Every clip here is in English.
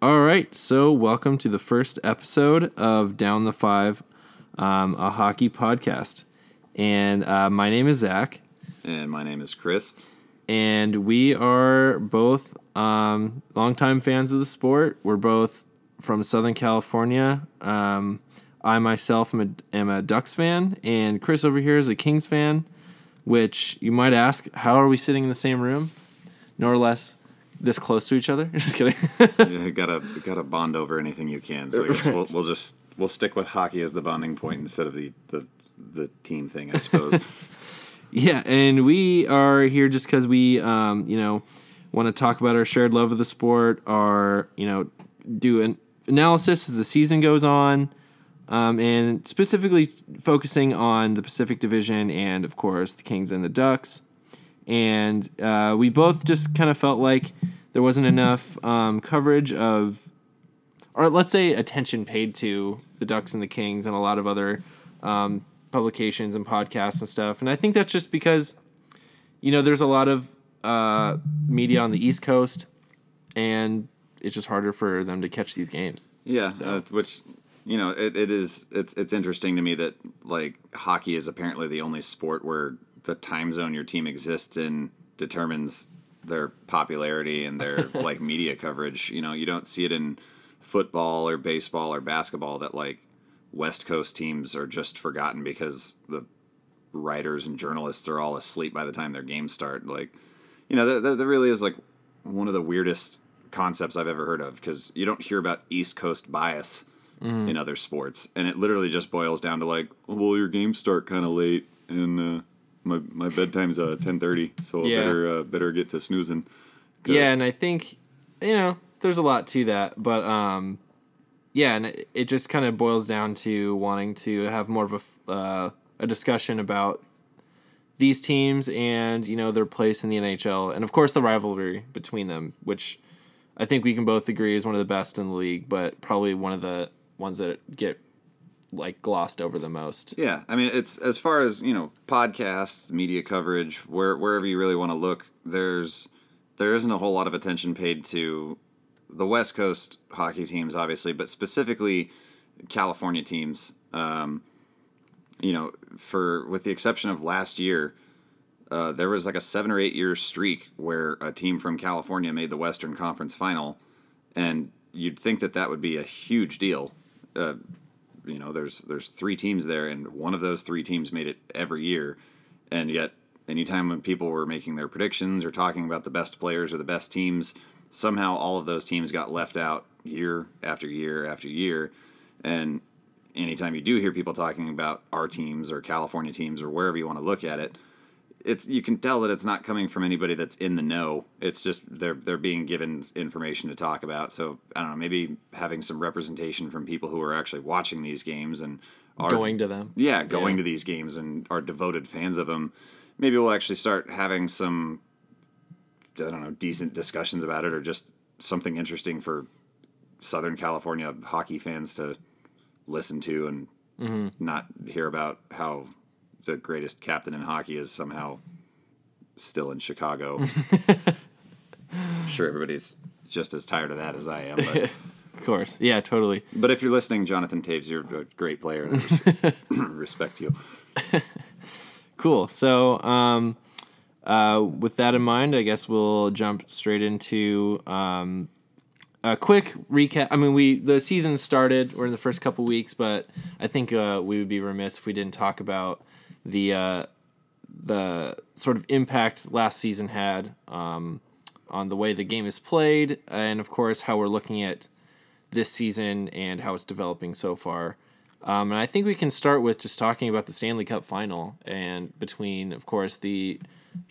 All right, so welcome to the first episode of Down the Five, um, a hockey podcast. And uh, my name is Zach, And my name is Chris. and we are both um, longtime fans of the sport. We're both from Southern California. Um, I myself am a, am a Ducks fan, and Chris over here is a Kings fan. Which you might ask, how are we sitting in the same room, Nor less this close to each other? Just kidding. You gotta gotta bond over anything you can. So I guess we'll, we'll just we'll stick with hockey as the bonding point instead of the the, the team thing, I suppose. Yeah, and we are here just because we, um, you know, want to talk about our shared love of the sport, our, you know, do an analysis as the season goes on, um, and specifically focusing on the Pacific Division and, of course, the Kings and the Ducks. And uh, we both just kind of felt like there wasn't enough um, coverage of, or let's say, attention paid to the Ducks and the Kings and a lot of other um, publications and podcasts and stuff. And I think that's just because, you know, there's a lot of uh, media on the East Coast, and it's just harder for them to catch these games. yeah, uh, which you know it, it is it's it's interesting to me that like hockey is apparently the only sport where the time zone your team exists in determines their popularity and their like media coverage. You know, you don't see it in football or baseball or basketball that like West Coast teams are just forgotten because the writers and journalists are all asleep by the time their games start. Like, you know, that, that, that really is like one of the weirdest concepts I've ever heard of because you don't hear about East Coast bias in other sports, and it literally just boils down to like, well, your games start kind of late, and uh, my my bedtime's uh ten thirty, so Yeah. I better uh, better get to snoozing. Yeah, and I think you know there's a lot to that, but um, yeah, and it, it just kind of boils down to wanting to have more of a uh, a discussion about these teams and you know their place in the NHL, and of course the rivalry between them, which I think we can both agree is one of the best in the league, but probably one of the ones that get like glossed over the most. Yeah, I mean, it's as far as you know, podcasts, media coverage, where wherever you really want to look, there's there isn't a whole lot of attention paid to the West Coast hockey teams, obviously, but specifically California teams. Um, you know, for with the exception of last year, uh, there was like a seven or eight year streak where a team from California made the Western Conference Final, and you'd think that that would be a huge deal. Uh, you know, there's there's three teams there, and one of those three teams made it every year, and yet anytime when people were making their predictions or talking about the best players or the best teams, somehow all of those teams got left out year after year after year, and anytime you do hear people talking about our teams or California teams or wherever you want to look at it, it's you can tell that it's not coming from anybody that's in the know. It's just they're they're being given information to talk about. So I don't know, maybe having some representation from people who are actually watching these games and are Going to them, yeah, going Yeah. to these games and are devoted fans of them. Maybe we'll actually start having some I don't know, decent discussions about it or just something interesting for Southern California hockey fans to listen to and Mm-hmm. not hear about how the greatest captain in hockey is somehow still in Chicago. I'm sure everybody's just as tired of that as I am. But, of course, yeah, totally. but if you're listening, Jonathan Toews, you're a great player. And I respect you. Cool. So, um, uh, with that in mind, I guess we'll jump straight into um, a quick recap. I mean, we the season started. We're in the first couple weeks, but I think uh, we would be remiss if we didn't talk about the uh, the sort of impact last season had um, on the way the game is played, and of course how we're looking at this season and how it's developing so far. Um, and I think we can start with just talking about the Stanley Cup final and between, of course, the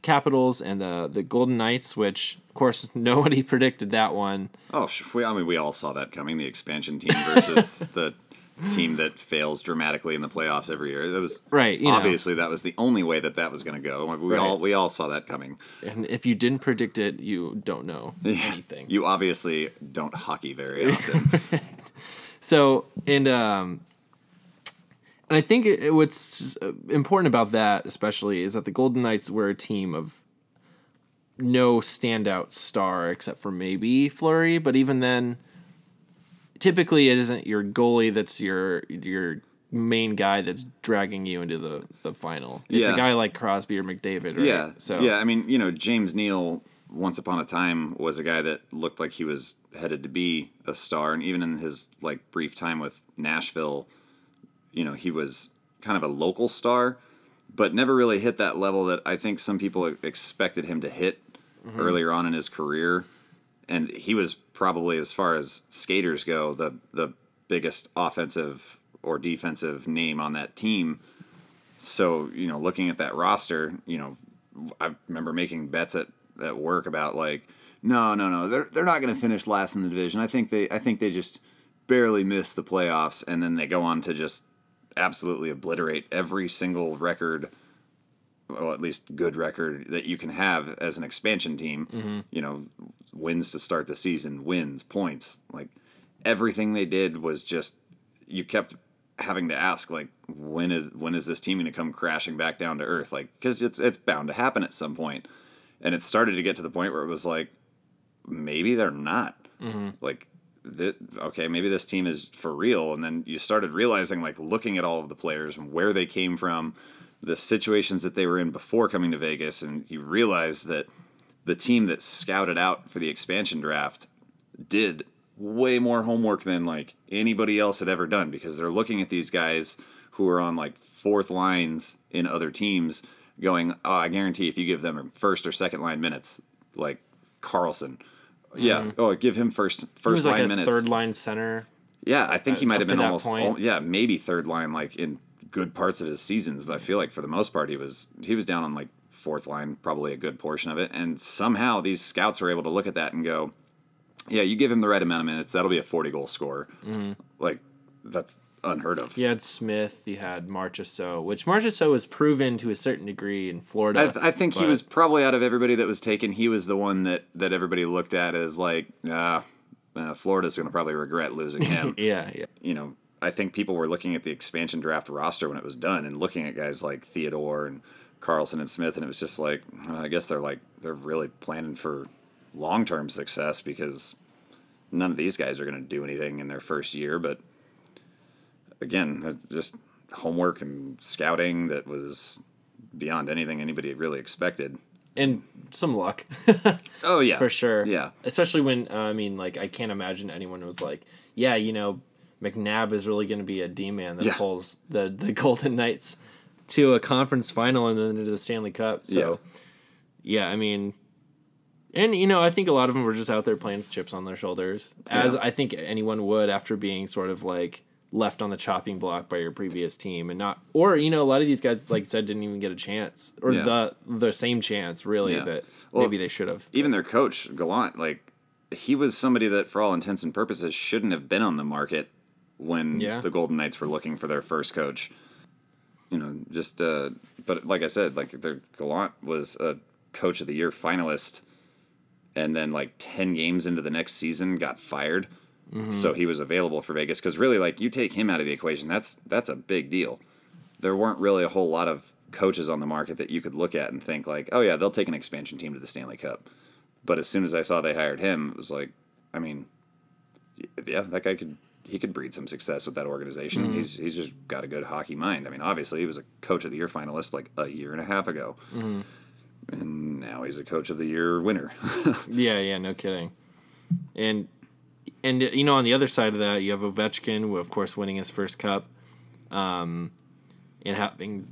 Capitals and the the Golden Knights, which of course nobody predicted that one. Oh, we, I mean, we all saw that coming. The expansion team versus the team that fails dramatically in the playoffs every year. That was Right, you know. Obviously, that was the only way that that was going to go. We Right. all we all saw that coming. And if you didn't predict it, you don't know anything. You obviously don't hockey very often. So and um, and I think it- what's important about that, especially, is that the Golden Knights were a team of no standout star except for maybe Fleury, but even then, typically it isn't your goalie that's your your main guy that's dragging you into the the final. It's Yeah. a guy like Crosby or McDavid, right? Yeah. So yeah, I mean, you know, James Neal once upon a time was a guy that looked like he was headed to be a star, and even in his like brief time with Nashville, you know, he was kind of a local star, but never really hit that level that I think some people expected him to hit mm-hmm. earlier on in his career. And he was probably, as far as skaters go, the the biggest offensive or defensive name on that team. So, you know, looking at that roster, you know, I remember making bets at, at work about like, no, no, no, they're they're not going to finish last in the division. I think they I think they just barely miss the playoffs, and then they go on to just absolutely obliterate every single record, well, at least good record that you can have as an expansion team. Mm-hmm. You know, wins to start the season, wins, points, like everything they did was just you kept having to ask like when is when is this team going to come crashing back down to earth? Like because it's it's bound to happen at some point. And it started to get to the point where it was like maybe they're not. Mm-hmm. Like th- okay maybe this team is for real. And then you started realizing like looking at all of the players and where they came from the situations that they were in before coming to Vegas and you realize that the team that scouted out for the expansion draft did way more homework than like anybody else had ever done because they're looking at these guys who are on like fourth lines in other teams going oh i guarantee if you give them first or second line minutes like Karlsson. Yeah mm-hmm. oh give him first he first like line a minutes. third line center. yeah i think he might have been almost yeah maybe third line like in good parts of his seasons but i feel like for the most part he was he was down on like fourth line probably a good portion of it and somehow these scouts were able to look at that and go yeah, you give him the right amount of minutes, that'll be a 40 goal scorer. Like, that's unheard of. You had Smith, you had Marchessault, which Marchessault was proven to a certain degree in Florida. I, I think he was probably out of everybody that was taken, he was the one that, that everybody looked at as like, ah, uh, Florida's going to probably regret losing him. Yeah, yeah. you know, I think people were looking at the expansion draft roster when it was done and looking at guys like Theodore and Karlsson and Smith, and it was just like, well, I guess they're like, they're really planning for long term success because none of these guys are going to do anything in their first year. But again, just homework and scouting that was beyond anything anybody really expected. And some luck. Oh, yeah. for sure. Yeah. Especially when uh, I mean, like, I can't imagine anyone was like, "Yeah, you know, McNabb is really going to be a D man that Yeah. pulls the the Golden Knights to a conference final and then into the Stanley Cup." So, yeah, I mean, and you know, I think a lot of them were just out there playing chips on their shoulders, as Yeah. I think anyone would after being sort of like left on the chopping block by your previous team and not or you know a lot of these guys like I said didn't even get a chance or Yeah. the the same chance really Yeah. that Well, maybe they should have even their coach Gallant, like he was somebody that, for all intents and purposes, shouldn't have been on the market when Yeah. the Golden Knights were looking for their first coach. You know, just uh, but like I said, like their Gallant was a coach of the year finalist, and then like ten games into the next season got fired. So he was available for Vegas because really, like you take him out of the equation, that's that's a big deal. There weren't really a whole lot of coaches on the market that you could look at and think like, oh yeah, they'll take an expansion team to the Stanley Cup. But as soon as I saw they hired him, it was like, I mean, yeah, that guy could he could breed some success with that organization. He's he's just got a good hockey mind. I mean, obviously he was a coach of the year finalist like a year and a half ago, and now he's a coach of the year winner. Yeah, yeah, no kidding. And and you know, on the other side of that, you have Ovechkin, who of course winning his first cup, um, and having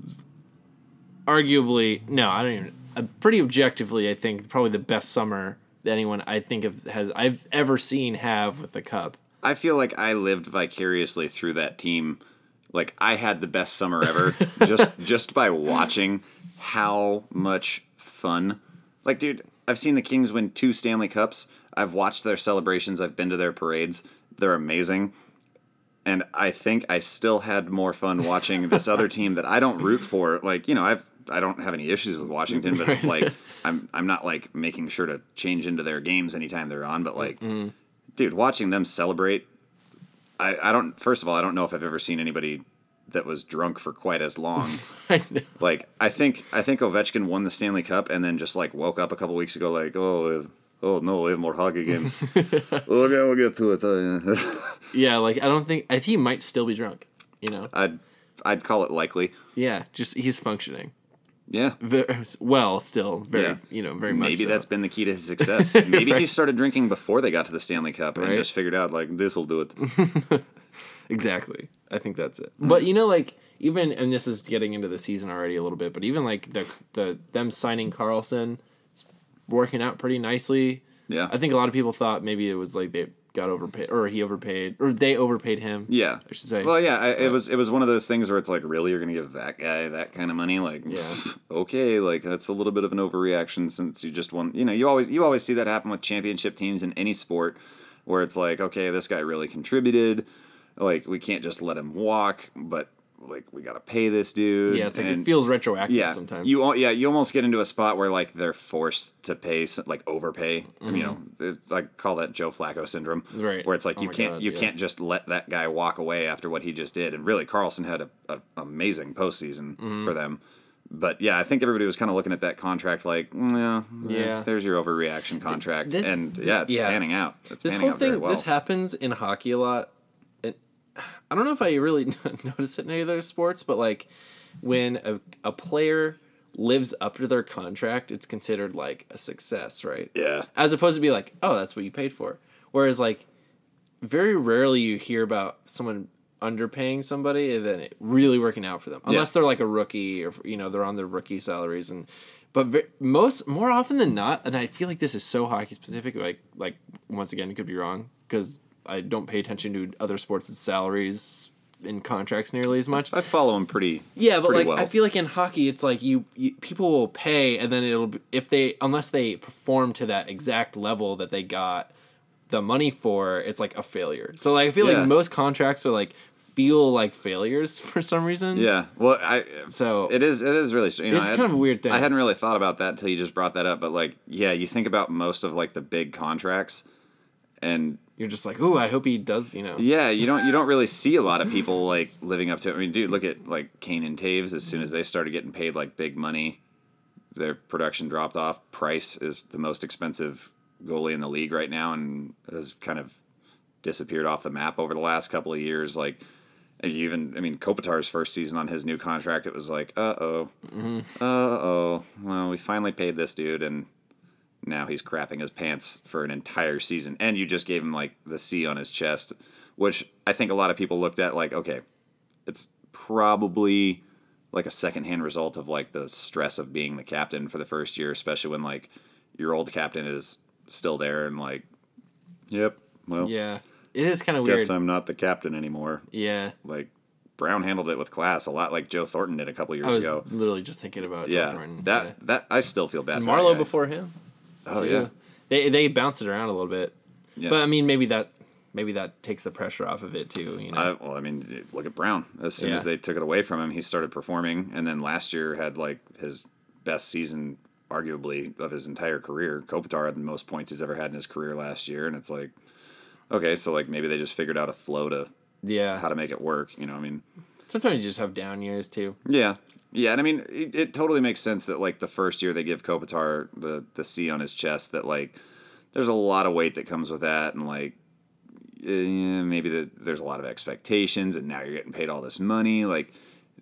arguably no, I don't even. Uh, pretty objectively, I think probably the best summer that anyone I think of has I've ever seen have with the cup. I feel like I lived vicariously through that team. Like I had the best summer ever just just by watching how much fun. Like dude, I've seen the Kings win two Stanley Cups. I've watched their celebrations, I've been to their parades. They're amazing. And I think I still had more fun watching this other team that I don't root for. Like, you know, I've I don't have any issues with Washington, but like I'm I'm not like making sure to change into their games anytime they're on, but like mm-hmm. Dude, watching them celebrate, I, I don't. First of all, I don't know if I've ever seen anybody that was drunk for quite as long. I know. like, I think I think Ovechkin won the Stanley Cup and then just like woke up a couple weeks ago, like, oh, oh no, we have more hockey games. okay, we'll get to it. Yeah, like I don't think I think he might still be drunk. You know. I'd I'd call it likely. Yeah, just he's functioning Yeah. very well still. Very Yeah. you know very much. Maybe so. that's been the key to his success. Maybe he started drinking before they got to the Stanley Cup and Right. just figured out like this will do it. Exactly. I think that's it. But you know, like even and this is getting into the season already a little bit, but even like the the them signing Carlson, working out pretty nicely. Yeah. I think a lot of people thought maybe it was like they got overpaid or he overpaid or they overpaid him. Yeah. I should say. Well, yeah, I, it was it was one of those things where it's like, really, you're gonna give that guy that kind of money? Like, Yeah. okay, like that's a little bit of an overreaction since you just won. You know, you always you always see that happen with championship teams in any sport, where it's like, okay, this guy really contributed. Like, we can't just let him walk, but like we gotta pay this dude. yeah, it's like And- it feels retroactive yeah, sometimes. You yeah, you almost get into a spot where like they're forced to pay, like overpay. You know, it, I call that Joe Flacco syndrome, Mm-hmm. Right. Where it's like Oh you can't God, you yeah. can't just let that guy walk away after what he just did. And really, Carlson had a, a amazing postseason Mm-hmm. for them. But yeah, I think everybody was kind of looking at that contract like, mm, yeah, Yeah. there's your overreaction contract, This- and yeah, it's yeah. panning out. It's this panning whole out thing well. this happens in hockey a lot i don't know if i really notice it in any other sports but like when a, a player lives up to their contract it's considered like a success right? Yeah, as opposed to be like oh that's what you paid for. Whereas like very rarely you hear about someone underpaying somebody and then it really working out for them. Unless they're like a rookie or you know they're on their rookie salaries and but most more often than not and i feel like this is so hockey specific like like once again it could be wrong because i don't pay attention to other sports' salaries and contracts nearly as much I follow them pretty. yeah, but pretty like well. I feel like in hockey, it's like you, you people will pay, and then it'll be, if they unless they perform to that exact level that they got the money for, it's like a failure. So like I feel Yeah. like most contracts are like feel like failures for some reason. Yeah, well, I So It is. It is really. You know, It's had- kind of a weird thing. I hadn't really thought about that until you just brought that up. But like, yeah, you think about most of like the big contracts, and you're just like, ooh, I hope he does. You know. yeah, you don't you don't really see a lot of people like living up to. it. I mean, dude, look at like Kane and Toews. As soon as they started getting paid like big money, their production dropped off. Price is the most expensive goalie in the league right now, and has kind of disappeared off the map over the last couple of years. Like. you Even I mean, Kopitar's first season on his new contract, it was like, uh oh, uh oh. Well, we finally paid this dude, and now he's crapping his pants for an entire season. And you just gave him like the C on his chest, which I think a lot of people looked at like, okay, it's probably like a secondhand result of like the stress of being the captain for the first year, especially when like your old captain is still there and like, yep, well, Yeah, it is kind of guess weird. I'm not the captain anymore. yeah, Like Brown handled it with class a lot, like Joe Thornton did a couple years I was ago. literally just thinking about Joe Yeah, Thornton. that Yeah. that I still feel bad. Marleau before him. Oh too. yeah, they they bounced it around a little bit, yeah. but I mean maybe that maybe that takes the pressure off of it too. You know. I, well, I mean, look at Brown. As soon as they took it away from him, he started performing, and then last year had like his best season, arguably, of his entire career. Kopitar had the most points he's ever had in his career last year, and it's like, okay, so like maybe they just figured out a flow to yeah. how to make it work. You know, I mean, Sometimes you just have down years too. yeah, yeah, and I mean, it, it totally makes sense that like the first year they give Kopitar the the C on his chest. That like, there's a lot of weight that comes with that, and like, eh, maybe the, there's a lot of expectations, and now you're getting paid all this money. Like,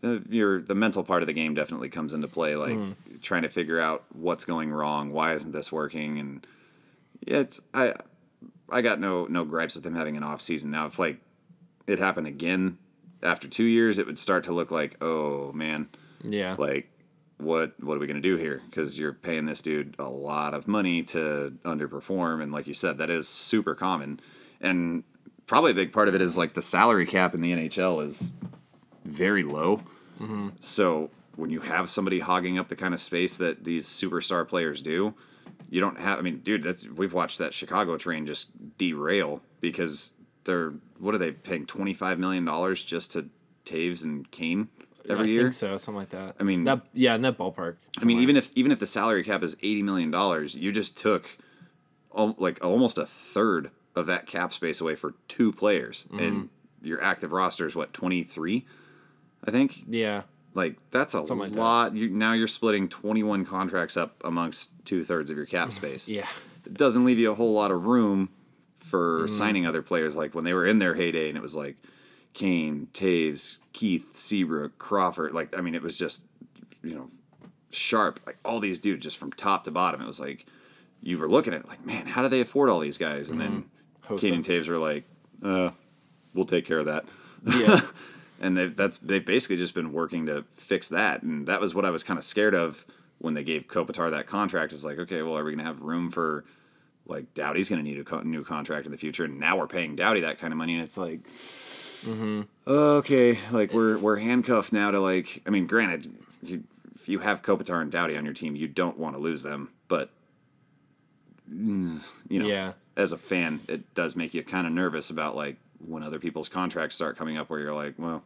the, your the mental part of the game definitely comes into play. Like, trying to figure out what's going wrong, why isn't this working, and yeah, it's I I got no no gripes with him having an off season. Now, if like it happened again after two years, it would start to look like, oh man, Yeah. like what what are we gonna do here? Because you're paying this dude a lot of money to underperform, and like you said, that is super common, and probably a big part of it is like the salary cap in the NHL is very low. Mm-hmm. So when you have somebody hogging up the kind of space that these superstar players do, you don't have. I mean, dude, that's we've watched that Chicago train just derail because they're what are they paying twenty five million dollars just to Toews and Kane every I year? think so, something like that. I mean- that yeah, in that ballpark. I mean, even if even if the salary cap is eighty million dollars, you just took al- like almost a third of that cap space away for two players, Mm-hmm. and your active roster is what twenty three, I think. yeah, Like that's a Something like that. lot. You now you're splitting twenty one contracts up amongst two thirds of your cap space. yeah, it doesn't leave you a whole lot of room for signing other players. Like when they were in their heyday, and it was like Kane, Toews, Keith, Seabrook, Crawford. Like I mean, it was just you know sharp. Like all these dudes just from top to bottom. It was like you were looking at it like, man, how do they afford all these guys? And then Kane and Toews were like, uh, we'll take care of that. Yeah. and they've that's they've basically just been working to fix that, and that was what I was kind of scared of when they gave Kopitar that contract. Is like, okay, well, are we gonna have room for like Doughty's gonna need a co- new contract in the future, and now we're paying Doughty that kind of money, and it's like, okay, like we're we're handcuffed now to like. I mean, granted, you, if you have Kopitar and Doughty on your team, you don't want to lose them, but mm, you know, Yeah. as a fan, it does make you kind of nervous about like when other people's contracts start coming up, where you're like, well,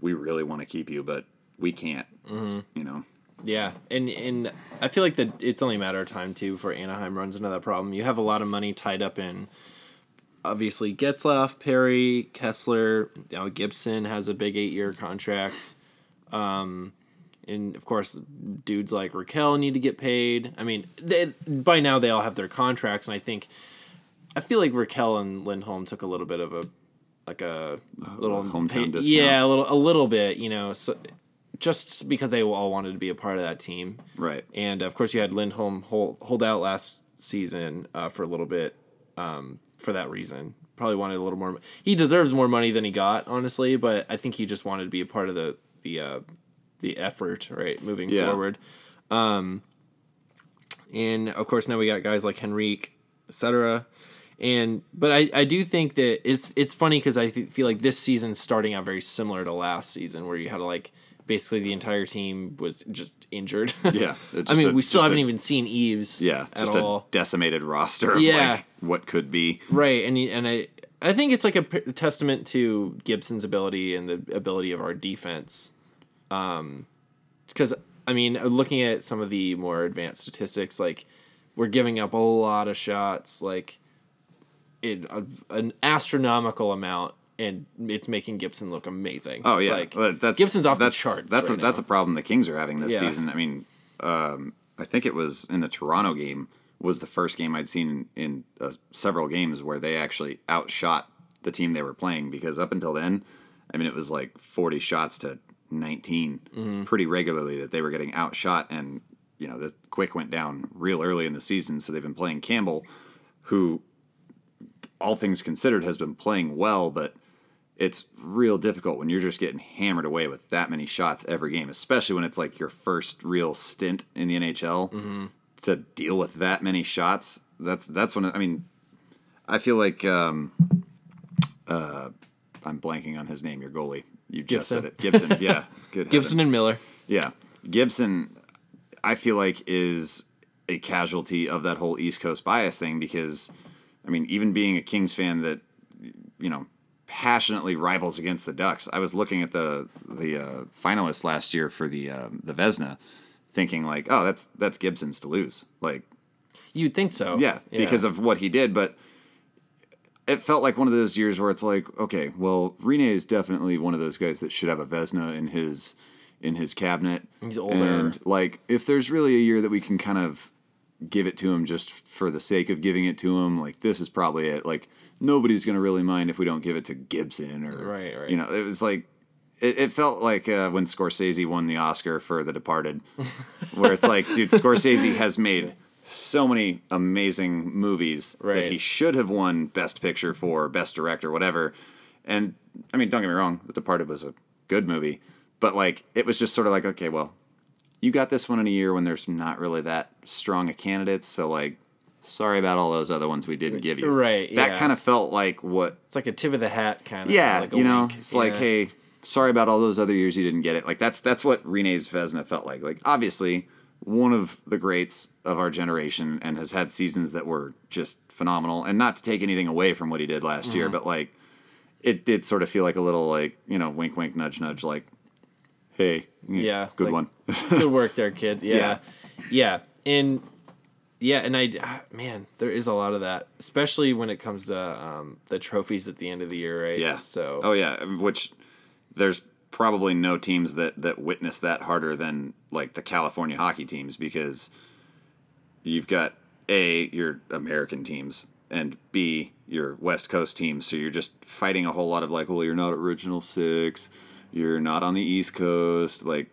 we really want to keep you, but we can't. Mm-hmm. You know, Yeah, and and I feel like that it's only a matter of time too before Anaheim runs into that problem. You have a lot of money tied up in obviously Getzlaf, Perry, Kesler. You know, Gibson has a big eight-year contract, um, and of course, dudes like Rakell need to get paid. I mean, they, by now they all have their contracts, and I think I feel like Rakell and Lindholm took a little bit of a like a little hometown pay- discount. Yeah, a little a little bit, you know. So just because they all wanted to be a part of that team. right? And of course, you had Lindholm hold, hold out last season uh, for a little bit um, for that reason. Probably wanted a little more. He deserves more money than he got, honestly. But I think he just wanted to be a part of the the uh, the effort, right, moving Yeah. forward. Um, and of course, now we got guys like Henrique, etc. And but I, I do think that it's it's funny because I th- feel like this season's starting out very similar to last season, where you had like basically the entire team was just injured. Yeah, it's I mean, a- we still haven't a- even seen Eaves. Yeah, at just all. a decimated roster of Yeah. like what could be. Right, and and I I think it's like a p- testament to Gibson's ability and the ability of our defense. Um, because I mean, looking at some of the more advanced statistics, like we're giving up a lot of shots, like it a, an astronomical amount, and it's making Gibson look amazing. Oh yeah, like But that's Gibson's off that's, the charts. That's right a, that's a problem the Kings are having this Yeah. season. I mean, um, I think it was in the Toronto game was the first game I'd seen in uh, several games where they actually outshot the team they were playing because up until then, I mean, it was like forty shots to 19 Mm-hmm. pretty regularly that they were getting outshot and you know the quick went down real early in the season so they've been playing campbell who all things considered has been playing well but it's real difficult when you're just getting hammered away with that many shots every game especially when it's like your first real stint in the nhl to deal with that many shots. That's that's when i mean i feel like um uh i'm blanking on his name your goalie. You just said it. Gibson. Yeah. Good Gibson and Miller. Yeah. Gibson, I feel like, is a casualty of that whole East Coast bias thing because, I mean, even being a Kings fan that, you know, passionately rivals against the Ducks, I was looking at the the uh, finalists last year for the um, the Vezina, thinking like, oh, that's that's Gibson's to lose. Like, You'd think so. yeah, because of what he did, but it felt like one of those years where it's like, okay, well, Rinne is definitely one of those guys that should have a Vezina in his in his cabinet. He's older. And like if there's really a year that we can kind of give it to him just for the sake of giving it to him, like this is probably it. Like nobody's gonna really mind if we don't give it to Gibson or Right, right. you know, it was like it, it felt like uh, when Scorsese won the Oscar for The Departed, where it's like, dude, Scorsese has made so many amazing movies right. that he should have won Best Picture for, Best Director, whatever. And I mean, don't get me wrong, The Departed was a good movie, but like it was just sort of like, okay, well, you got this one in a year when there's not really that strong a candidates, so like, sorry about all those other ones we didn't give you. Right, That yeah. kind of felt like what It's like a tip of the hat kind of. yeah, like you know, wink. it's like, hey, sorry about all those other years you didn't get it. Like that's that's what Rinne's Vezina felt like. Like obviously one of the greats of our generation and has had seasons that were just phenomenal. And not to take anything away from what he did last Mm-hmm. year, but like it did sort of feel like a little like you know wink wink nudge nudge like, hey, Yeah, good like- one. good work there, kid. Yeah. Yeah. yeah, and yeah, and I ah, man, there is a lot of that, especially when it comes to um, the trophies at the end of the year, right? Yeah. So Oh yeah, which there's probably no teams that that witness that harder than like the California hockey teams because you've got a your American teams and b your West Coast teams. So you're just fighting a whole lot of like, well, you're not original six, you're not on the East Coast, like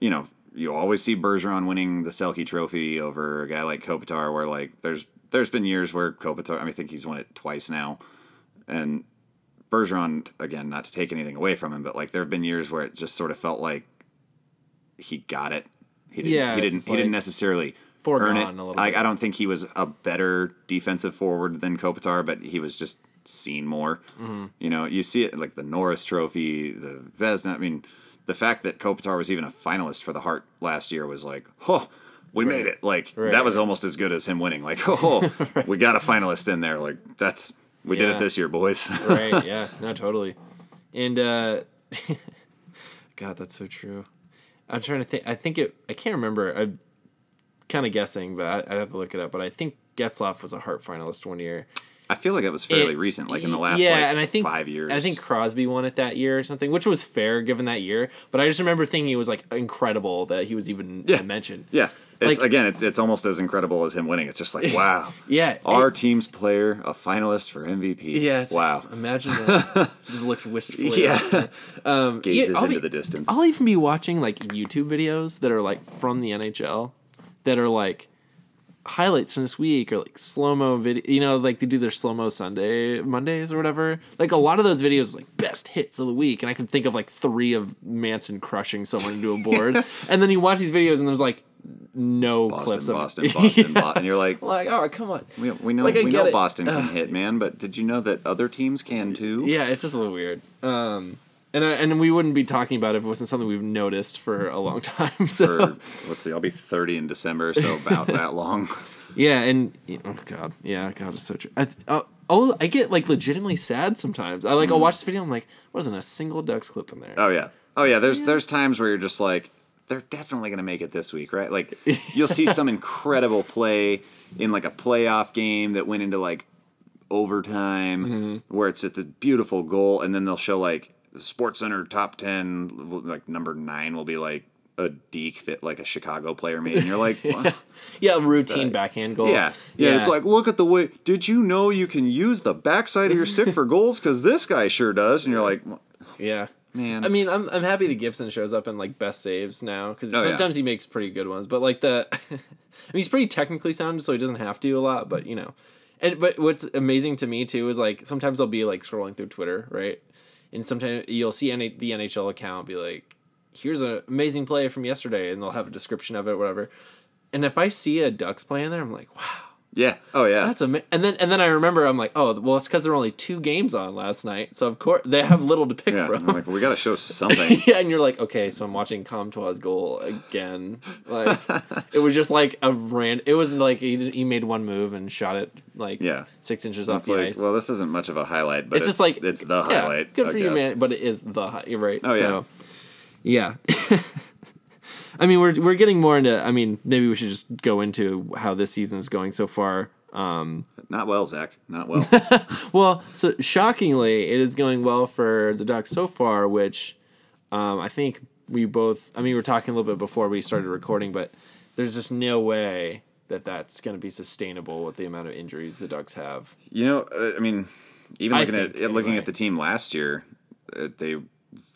you know. You always see Bergeron winning the Selke Trophy over a guy like Kopitar, where like there's there's been years where Kopitar, I mean, I think he's won it twice now, and Bergeron again, not to take anything away from him, but like there have been years where it just sort of felt like he got it. He didn't. Yeah, he didn't. He didn't necessarily earn it. a little Like bit. I don't think he was a better defensive forward than Kopitar, but he was just seen more. Mm-hmm. You know, you see it like the Norris Trophy, the Vezina. I mean, the fact that Kopitar was even a finalist for the Hart last year was like, oh. We made it. Like Right, that was right. almost as good as him winning. Like, oh, we got a finalist in there. Like that's we did it this year, boys. right yeah no totally and uh god that's so true i'm trying to think i think it i can't remember i'm kind of guessing but I, i'd have to look it up but i think Getzlaf was a Hart finalist one year I feel like it was fairly It- recent, like in the last yeah, like and I think five years. I think Crosby won it that year or something, which was fair given that year. But I just remember thinking it was like incredible that he was even Yeah. mentioned. yeah, it's like- again, it's it's almost as incredible as him winning. It's just like wow, Yeah, our it- team's player, a finalist for MVP. yeah, wow. Imagine that. just looks wistfully. Yeah, um, gazes I'll into be- the distance. I'll even be watching like YouTube videos that are like from the NHL that are like highlights from this week or like slow mo video. You know, like they do their slow mo Sunday Mondays or whatever. Like a lot of those videos, like best hits of the week, and I can think of like three of Manson crushing someone into a board, and then you watch these videos and there's like no Boston, clips of Boston, it. Boston, Yeah. Boston, and you're like, Like, oh come on. we, we know Like, we know it. Boston can hit, man, but did you know that other teams can too? Yeah, it's just a little weird. Um, and I, and we wouldn't be talking about it if it wasn't something we've noticed for a long time. So For let's see, I'll be 30 in December, so about that long. yeah, and oh god, yeah, God, it's so true. I, uh, oh, I get like legitimately sad sometimes. I like I'll watch this video. I'm like, wasn't a single Ducks clip in there. Oh yeah. Oh yeah. There's there's times where you're just like, they're definitely gonna make it this week, right? Like you'll see some incredible play in like a playoff game that went into like overtime Mm-hmm. where it's just a beautiful goal, and then they'll show like Sports Center top ten, like number nine will be like a deke that like a Chicago player made, and you're like. "What?" Yeah, routine backhand goal. Yeah. yeah, It's like, look at the way. Did you know you can use the backside of your stick for goals? Because this guy sure does. And you're like, yeah. man. I mean, I'm I'm happy that Gibson shows up in like best saves now because Oh, yeah. sometimes he makes pretty good ones. But like the, I mean, he's pretty technically sound, so he doesn't have to do a lot. But you know, and but what's amazing to me too is like sometimes I'll be like scrolling through Twitter, right, and sometimes you'll see the NHL account be like, "Here's an amazing play from yesterday," and they'll have a description of it, whatever. And if I see a Ducks play in there, I'm like, "Wow." Yeah. Oh yeah. That's amazing. And then and then I remember I'm like, oh, well, it's because there were only two games on last night, so of course they have little to pick yeah. from. I'm like, we got to show something. yeah, and you're like, okay, so I'm watching Comtois' goal again. Like, it was just like a rand. It was like he, did- he made one move and shot it like Yeah. six inches off It's the like, ice. well, this isn't much of a highlight, but it's, just like it's the yeah, highlight. Good I for you, man. But it is the hi- you're right. Oh, yeah. So, yeah. I mean, we're we're getting more into. I mean, maybe we should just go into how this season is going so far. Um, Not well, Zach. Not well. well, so shockingly, it is going well for the Ducks so far, which um, I think we both. I mean, we were talking a little bit before we started recording, but there's just no way that that's going to be sustainable with the amount of injuries the Ducks have. you know, uh, I mean, even looking think, at looking at the team last year, uh, they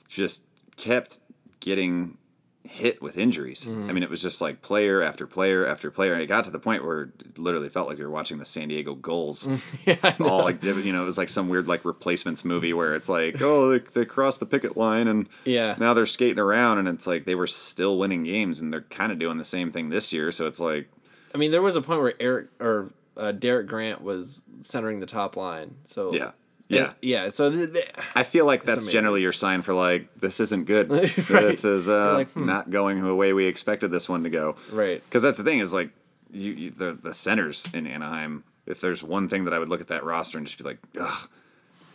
just kept getting hit with injuries. Mm-hmm. I mean, it was just like player after player after player, and it got to the point where it literally felt like you were watching the San Diego Gulls. yeah, all like you know it was like some weird like replacements movie where it's like oh they, they crossed the picket line and Yeah. now they're skating around and it's like they were still winning games and they're kind of doing the same thing this year so it's like I mean, there was a point where Eric or uh, Derek Grant was centering the top line. So yeah yeah yeah. So th- th- I feel like that's amazing. generally your sign for like this isn't good Right. this is uh, like, hmm. not going the way we expected this one to go right. because that's the thing is like you, you the the centers in Anaheim if there's one thing that I would look at that roster and just be like ugh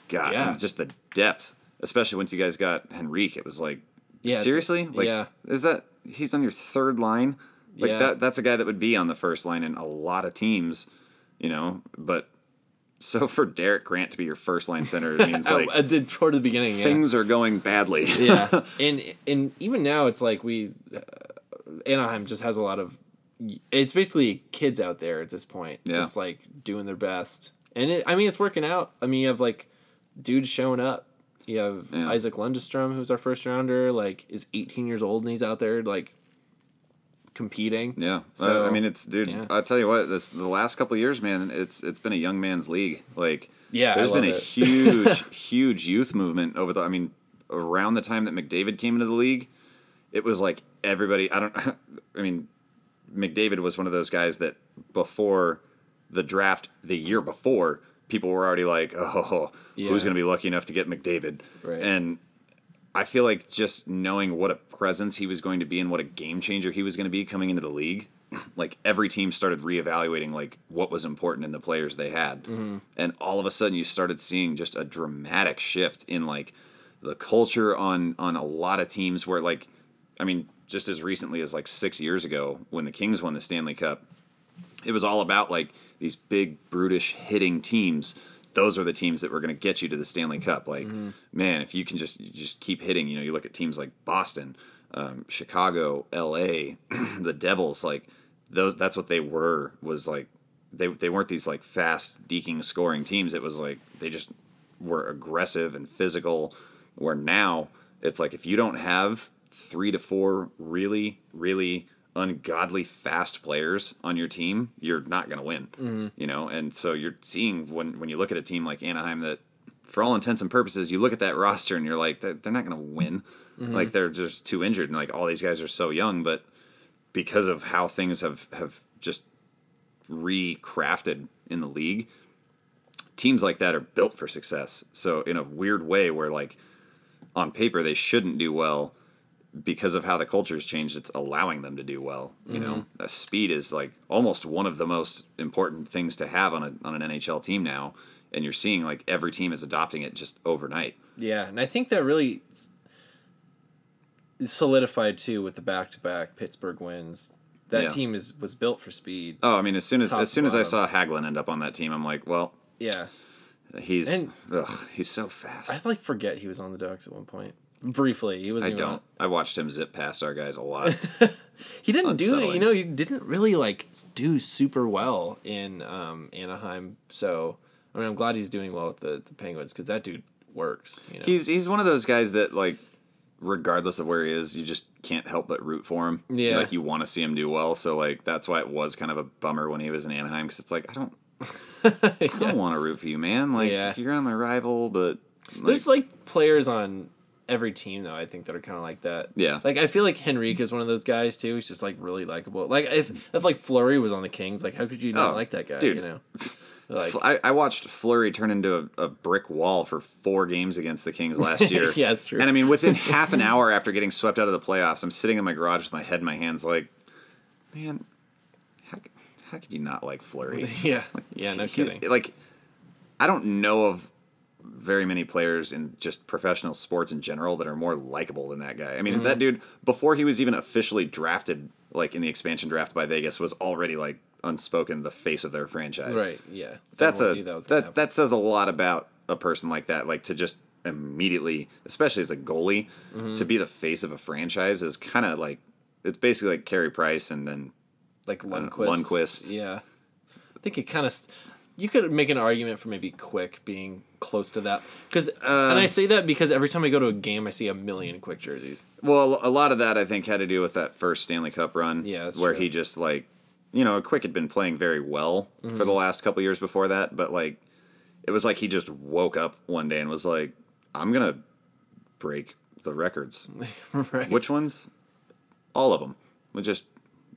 God Yeah. just the depth especially once you guys got Henrique it was like Yeah, seriously like yeah. is that he's on your third line like Yeah. that that's a guy that would be on the first line in a lot of teams you know but so for Derek Grant to be your first line center it means like I, I did toward the beginning. Yeah. things are going badly yeah, and and even now it's like we uh, Anaheim just has a lot of it's basically kids out there at this point, Yeah. just like doing their best. And it, I mean, it's working out. I mean, you have like dudes showing up. You have Yeah. Isaac Lundestrom, who's our first rounder, like is 18 years old and he's out there like competing. Yeah, So, uh, I mean, it's dude. yeah. I'll tell you what. This the last couple of years, man. It's it's been a young man's league. Like, Yeah, I there's been a it. huge, huge youth movement over the. I mean, around the time that McDavid came into the league, it was like everybody. I don't. I mean, McDavid was one of those guys that before the draft the year before, people were already like, oh, Yeah. who's going to be lucky enough to get McDavid? Right. And I feel like just knowing what a presence he was going to be and what a game changer he was going to be coming into the league, like every team started reevaluating like what was important in the players they had, mm-hmm. and all of a sudden you started seeing just a dramatic shift in like the culture on on a lot of teams where like, I mean, just as recently as like six years ago when the Kings won the Stanley Cup, it was all about like these big brutish hitting teams those are the teams that were going to get you to the stanley cup. Like man if you can just you just keep hitting you know you look at teams like boston um, chicago la the devils like those that's what they were was like they, they weren't these like fast deking scoring teams. It was like they just were aggressive and physical where now it's like if you don't have three to four really really ungodly fast players on your team you're not going to win mm-hmm. you know? And so you're seeing when when you look at a team like anaheim that for all intents and purposes you look at that roster and you're like they're, they're not going to win mm-hmm. like they're just too injured and like all these guys are so young but because of how things have have just recrafted in the league teams like that are built for success. So in a weird way where like on paper they shouldn't do well because of how the culture's changed it's allowing them to do well you know uh, speed is like almost one of the most important things to have on a on an NHL team now and you're seeing like every team is adopting it just overnight Yeah, and I think that really solidified too with the back-to-back Pittsburgh wins. That Yeah. team is was built for speed. oh i mean as soon as as to soon as i saw Hagelin end up on that team i'm like well Yeah, he's ugh, he's so fast I like forget he was on the Ducks at one point. Briefly, he was. I don't. I watched him zip past our guys a lot. He didn't do it. You know, he didn't really like do super well in um, Anaheim. So I mean, I'm glad he's doing well with the, the Penguins because that dude works. You know, he's he's one of those guys that like, regardless of where he is, you just can't help but root for him. Yeah. like you want to see him do well. So like that's why it was kind of a bummer when he was in Anaheim because it's like I don't I don't want to root for you, man. Like Yeah. you're on my rival, but like, There's like players on every team though. I think that are kind of like that. Yeah. Like I feel like Henrique is one of those guys too. He's just like really likable. Like if if like Fleury was on the Kings, like how could you not Oh, like that guy? dude. You know, like I, I watched Fleury turn into a, a brick wall for four games against the Kings last year. Yeah, that's true. And I mean, within half an hour after getting swept out of the playoffs, I'm sitting in my garage with my head in my hands, like, man, how, how could you not like Fleury? yeah, yeah, no kidding. Like, I don't know of very many players in just professional sports in general that are more likable than that guy. I mean, Mm-hmm. that dude before he was even officially drafted, like in the expansion draft by Vegas, was already like unspoken the face of their franchise. Right? Yeah. That's a that, that that says a lot about a person like that. Like to just immediately, especially as a goalie, Mm-hmm. to be the face of a franchise is kind of like it's basically like Carey Price and then like Lundqvist. Lundqvist. Yeah, I think it kind of. You could make an argument for maybe Quick being close to that because, Uh, and I say that because every time I go to a game, I see a million Quick jerseys. Well, a lot of that I think had to do with that first Stanley Cup run. Yeah, where true. he just like, you know, Quick had been playing very well for the last couple years before that, but like, it was like he just woke up one day and was like, "I'm gonna break the records." right. Which ones? All of them. Just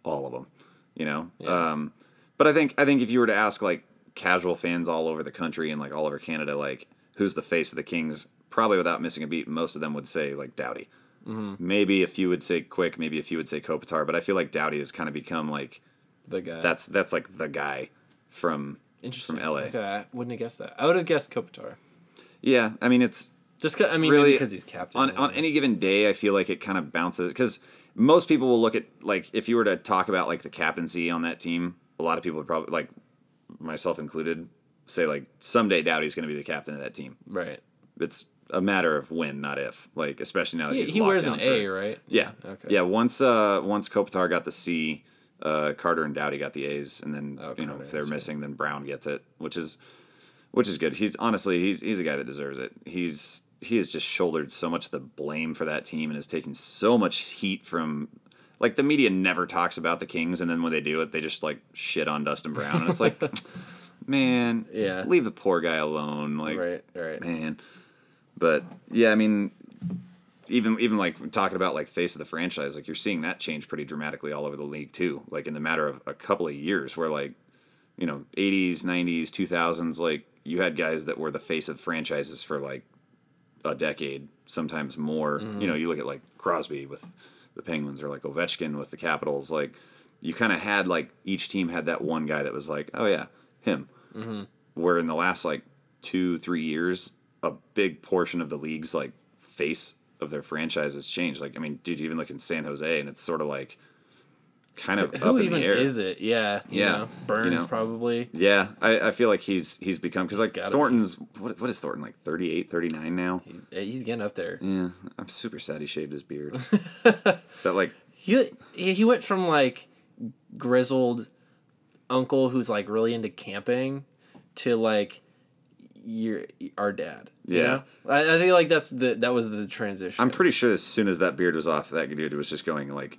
all of them. You know. Yeah. Um, but I think I think if you were to ask like casual fans all over the country and like all over Canada, like who's the face of the Kings, probably without missing a beat, most of them would say like Doughty. Mm-hmm. Maybe a few would say Quick, maybe a few would say Kopitar, but I feel like Doughty has kind of become like the guy. that's that's like the guy from interesting. from LA. Okay, I wouldn't have guessed that. I would have guessed Kopitar. Yeah, I mean it's Just I mean, Really, because he's captain. on on any given day, I feel like it kind of bounces because most people will look at like if you were to talk about like the captaincy on that team, a lot of people would probably like myself included say like someday Doughty's going to be the captain of that team. right. It's a matter of when, not if. Like especially now that He, he's he wears an for- A, right? Yeah. Okay. Yeah. Once uh once Kopitar got the C, Uh, Carter and Doughty got the A's, and then Oh, you know Carter, if they're that's right. missing, then Brown gets it, which is which is good. He's honestly he's he's a guy that deserves it. He's he has just shouldered so much of the blame for that team and has taken so much heat from like the media never talks about the Kings, and then when they do it, they just like shit on Dustin Brown, and it's like, man, Yeah. leave the poor guy alone, like right, right. man. But yeah, I mean, even even like talking about like face of the franchise, like you're seeing that change pretty dramatically all over the league too. Like in the matter of a couple of years, where like you know 80s, 90s, 2000s, like you had guys that were the face of franchises for like a decade, sometimes more. You mm-hmm. know, you look at like Crosby with the Penguins or like Ovechkin with the Capitals, like you kind of had like each team had that one guy that was like, oh yeah, him. Mm-hmm. Where in the last like two, three years, a big portion of the league's like face of their franchise has changed. Like, I mean, dude, you even look in San Jose, and it's sort of like kind of Who up in even the air. is it? Yeah, you Yeah, know, Burns you know. probably. Yeah, I, I feel like he's he's become because like be. Thornton's what what is Thornton like 38, 39 now? He's, eh, he's getting up there. Yeah, I'm super sad he shaved his beard. that like He he went from like grizzled uncle who's like really into camping to like your our dad. you Yeah. know? I, I think like that's the that was the transition. I'm pretty sure as soon as that beard was off, that dude was just going like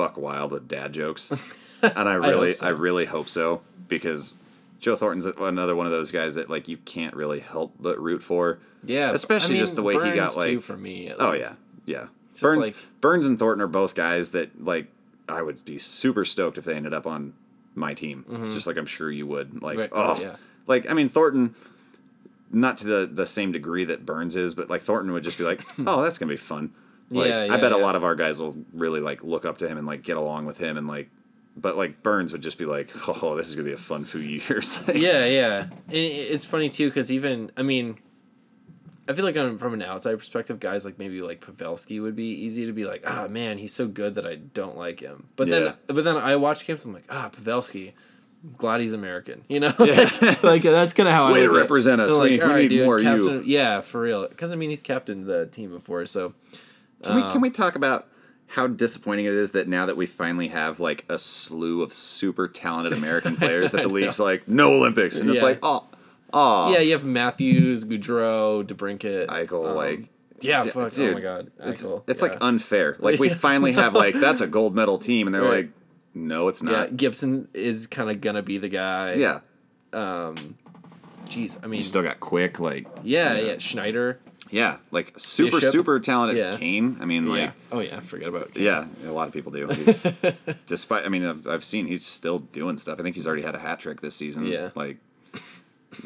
buck wild with dad jokes, and I really, I, so. really hope so because Joe Thornton's another one of those guys that like you can't really help but root for. yeah, especially I just the way he got, Burns, like- for me. Oh yeah, yeah. Burns, like- Burns and Thornton are both guys that like I would be super stoked if they ended up on my team, mm-hmm. just like I'm sure you would. Like, Right, oh, yeah. like I mean Thornton, not to the the same degree that Burns is, but like Thornton would just be like, oh, that's gonna be fun. Like, Yeah, I yeah, bet a lot of our guys will really like look up to him and like get along with him and like. But like Burns would just be like, "Oh, this is gonna be a fun few years." Yeah, yeah. It- it's funny too because even I mean, I feel like on, from an outside perspective, guys like maybe like Pavelski would be easy to be like, ah man, he's so good that I don't like him. But Yeah. then, but then I watch games, I'm like, ah Pavelski, I'm glad he's American. You know, like, like, that's kind of how Way I to look at it. represent us. I'm We- we need more of you. Yeah, for real. Because I mean, he's captained the team before, so Can we can we talk about how disappointing it is that now that we finally have like a slew of super talented American players that the league's like no Olympics and it's Yeah. like oh oh yeah, you have Matthews, Gaudreau, DeBrincat, Eichel um, like yeah, d- fuck, oh my god, it's, Eichel, it's yeah. like unfair like we finally have like that's a gold medal team and they're Right. like no it's Yeah, not Gibson is kind of gonna be the guy. yeah um Jeez, I mean, you still got quick like yeah, yeah, Schneider. Yeah like super Bishop. super talented Yeah. Kane I mean like yeah. Oh yeah, forget about. Yeah, a lot of people do. He's, despite, I mean, I've, I've seen he's still doing stuff. I think he's already had a hat trick this season. Yeah. like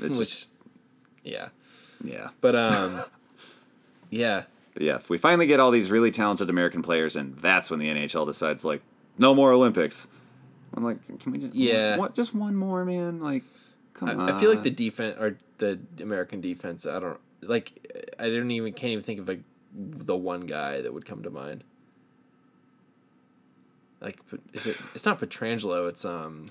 it's Which, just yeah, yeah, but um, yeah, But yeah. If we finally get all these really talented American players, and that's when the NHL decides like, no more Olympics. I'm like, can we just Yeah. what, just one more, man? Like, come on. I, I feel like the defense or the American defense. I don't like. I don't even can't even think of like the one guy that would come to mind. Like, is it? It's not Pietrangelo. It's um,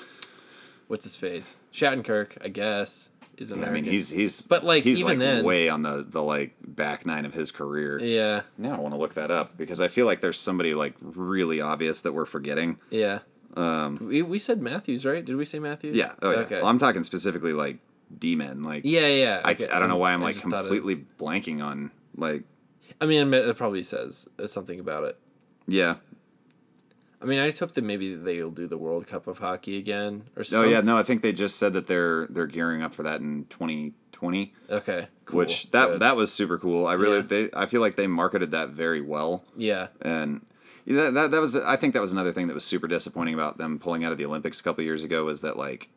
what's his face? Shattenkirk, I guess, is American. I mean, he's he's But, like, he's even like then- way on the the like back nine of his career. yeah, Now I want to look that up because I feel like there's somebody like really obvious that we're forgetting. yeah. Um, we we said Matthews, right? Did we say Matthews? Yeah. Oh yeah. Okay. Well, I'm talking specifically like D men. Like yeah, yeah. I, okay. I don't know why I'm I like thought it- completely blanking on like I mean, it probably says uh, something about it. yeah. I mean, I just hope that maybe they'll do the World Cup of hockey again or Oh something. yeah, no, I think they just said that they're they're gearing up for that in 2020, Okay. Cool. which that Good. that was super cool. I really Yeah. they I feel like they marketed that very well yeah. and yeah, that, that that was I think that was another thing that was super disappointing about them pulling out of the Olympics a couple years ago was that like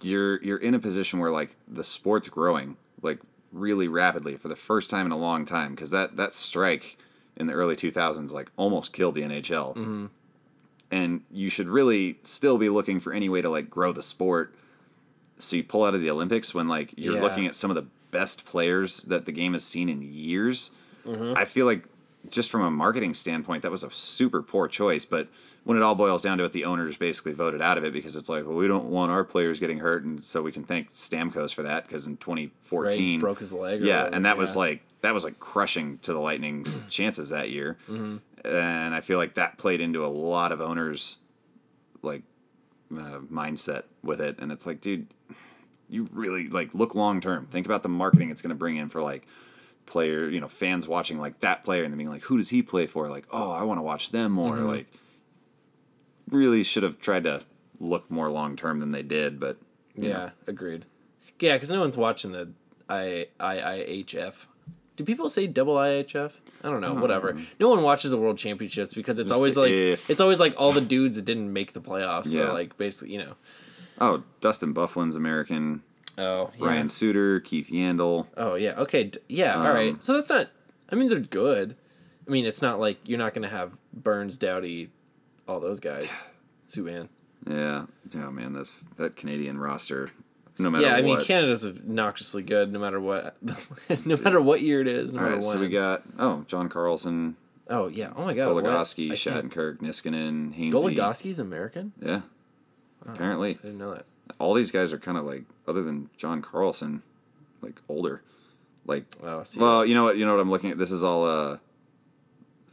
you're you're in a position where like the sport's growing like really rapidly for the first time in a long time because that that strike in the early 2000s like almost killed the NHL. Mm-hmm. And you should really still be looking for any way to like grow the sport. So you pull out of the Olympics when like you're Yeah. looking at some of the best players that the game has seen in years. Mm-hmm. I feel like just from a marketing standpoint, that was a super poor choice. But when it all boils down to it, the owners basically voted out of it because it's like, well, we don't want our players getting hurt, and so we can thank Stamkos for that because in Right. 2014, Broke his leg. yeah, whatever, and that was like that was like crushing to the Lightning's chances that year, Mm-hmm. and I feel like that played into a lot of owners' like uh, mindset with it, and it's like, dude, you really like look long term. Think about the marketing it's going to bring in for like player, you know, fans watching like that player and then being like, who does he play for? Like, oh, I want to watch them more. Mm-hmm. Like, really should have tried to look more long term than they did, but Yeah, know. agreed. Yeah, because no one's watching the I IIHF. Do people say double IHF? I don't know. Whatever. No one watches the World Championships because it's always like if. it's always like all the dudes that didn't make the playoffs. Yeah. Like basically, you know. oh, Dustin Byfuglien's American, Oh, yeah. Ryan Suter, Keith Yandle. Oh yeah. Okay. d- Yeah. all right. Um, So that's not. I mean, they're good. I mean, it's not like you're not gonna have Burns, Doughty, all those guys. Subban. Yeah, oh man, that's that Canadian roster. No matter what. Yeah, I mean. Canada's obnoxiously good no matter what, no matter what year it is, no All matter right, when. so we got oh John Carlson, oh yeah, oh my god? Goligoski, Shattenkirk, Niskanen, Hainsey. Goligoski's American. Yeah, apparently I didn't know that. all these guys are kind of like other than John Carlson, like older. Like, Oh, well, you know what? You know what I'm looking at. This is all uh,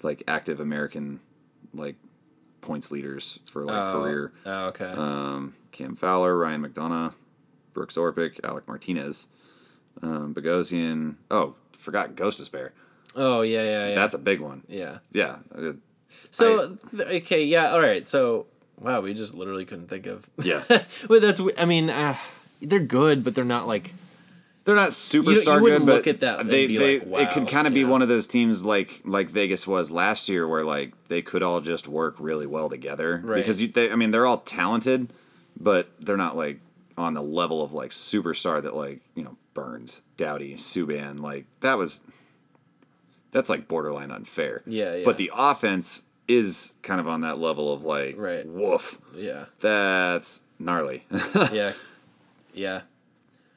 like active American like points leaders for like oh, career. Oh, okay. um, Cam Fowler, Ryan McDonagh, Brooks Orpik, Alec Martinez, um, Bogosian. Oh, forgot Gostisbehere. oh yeah, yeah, yeah. That's a big one. yeah. Yeah. So th- okay, yeah, all right. So wow, we just literally couldn't think of. Yeah. well, that's. I mean, uh, they're good, but they're not like. They're not superstar wouldn't good, but look at that they, they like, it could kind of you be one of those teams like like Vegas was last year, where like they could all just work really well together. Right. Because you, they, I mean, they're all talented, but they're not like on the level of like superstar that like you know Burns, Doughty, Subban. Like that was that's like borderline unfair. Yeah, yeah. But the offense is kind of on that level of like Right. woof. Yeah. That's gnarly. Yeah. Yeah.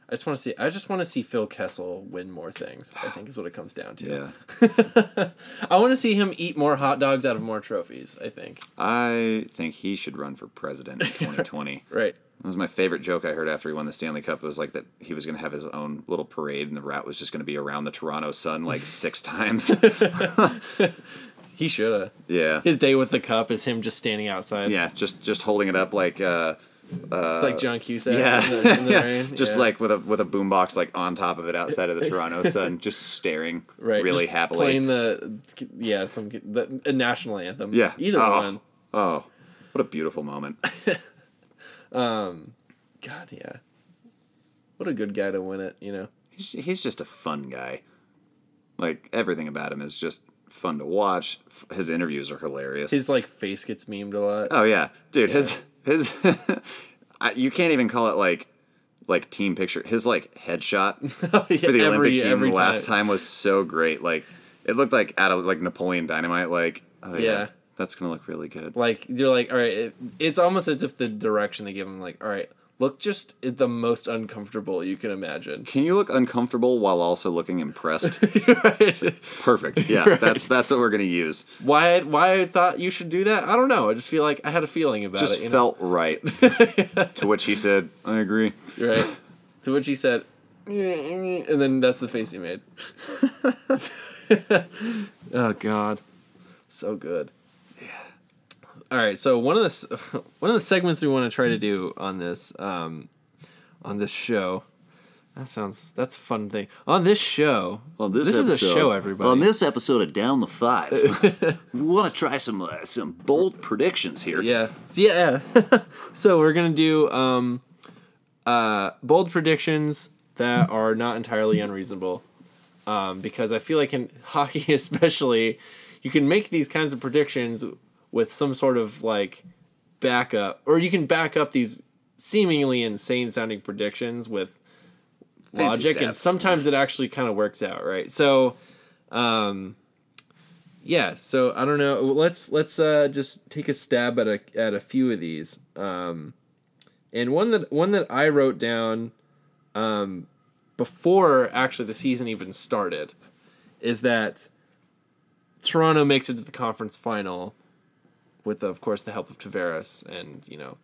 I just want to see. I just want to see Phil Kessel win more things. I think is what it comes down to. yeah. I want to see him eat more hot dogs out of more trophies. I think. I think he should run for president in 2020. Right. That was my favorite joke I heard after he won the Stanley Cup. It was like that he was going to have his own little parade, and the route was just going to be around the Toronto Sun like six times. He should have. yeah, His day with the cup is him just standing outside. yeah, just just holding it up like uh, Like John Cusack. yeah, In the, in the yeah. rain. just Yeah. like with a with a boombox like on top of it outside of the Toronto Sun, just staring right. really just happily. Playing the yeah some the a national anthem. yeah, Either oh, one. Oh, what a beautiful moment. um, God yeah. What a good guy to win it. You know. He's he's just a fun guy. Like everything about him is just fun to watch. His interviews are hilarious. His like face gets memed a lot. Oh yeah, dude. His his, you can't even call it like like team picture. His like headshot Oh, yeah, for the every- Olympic team last time. was so great. Like it looked like out of like Napoleon Dynamite. Like oh yeah, Yeah. that's gonna look really good. Like you're like, all right. It, it's almost as if the direction they give him, like, all right, look just the most uncomfortable you can imagine. Can you look uncomfortable while also looking impressed? right. Perfect. Yeah, Right. that's that's what we're gonna use. Why? Why I thought you should do that? I don't know. I just feel like I had a feeling about Just it. Know? felt right. to which he said, "I agree." right. To which he said, and then that's the face he made. oh God, so good. All right. So one of the one of the segments we want to try to do on this um, on this show. That sounds that's a fun thing. On this show. On this, this is a episode, show, everybody. On this episode of Down the Five, we want to try some uh, some bold predictions here. Yeah. Yeah. so we're gonna do um, uh, bold predictions that are not entirely unreasonable, um, because I feel like in hockey, especially, you can make these kinds of predictions with some sort of like backup, or you can back up these seemingly insane sounding predictions with Fancy logic, and sometimes it actually kind of works out, right? So, um, yeah. So I don't know. Let's let's uh, just take a stab at a at a few of these. Um, and one that one that I wrote down um, before actually the season even started is that Toronto makes it to the conference final with, of course, the help of Tavares and you know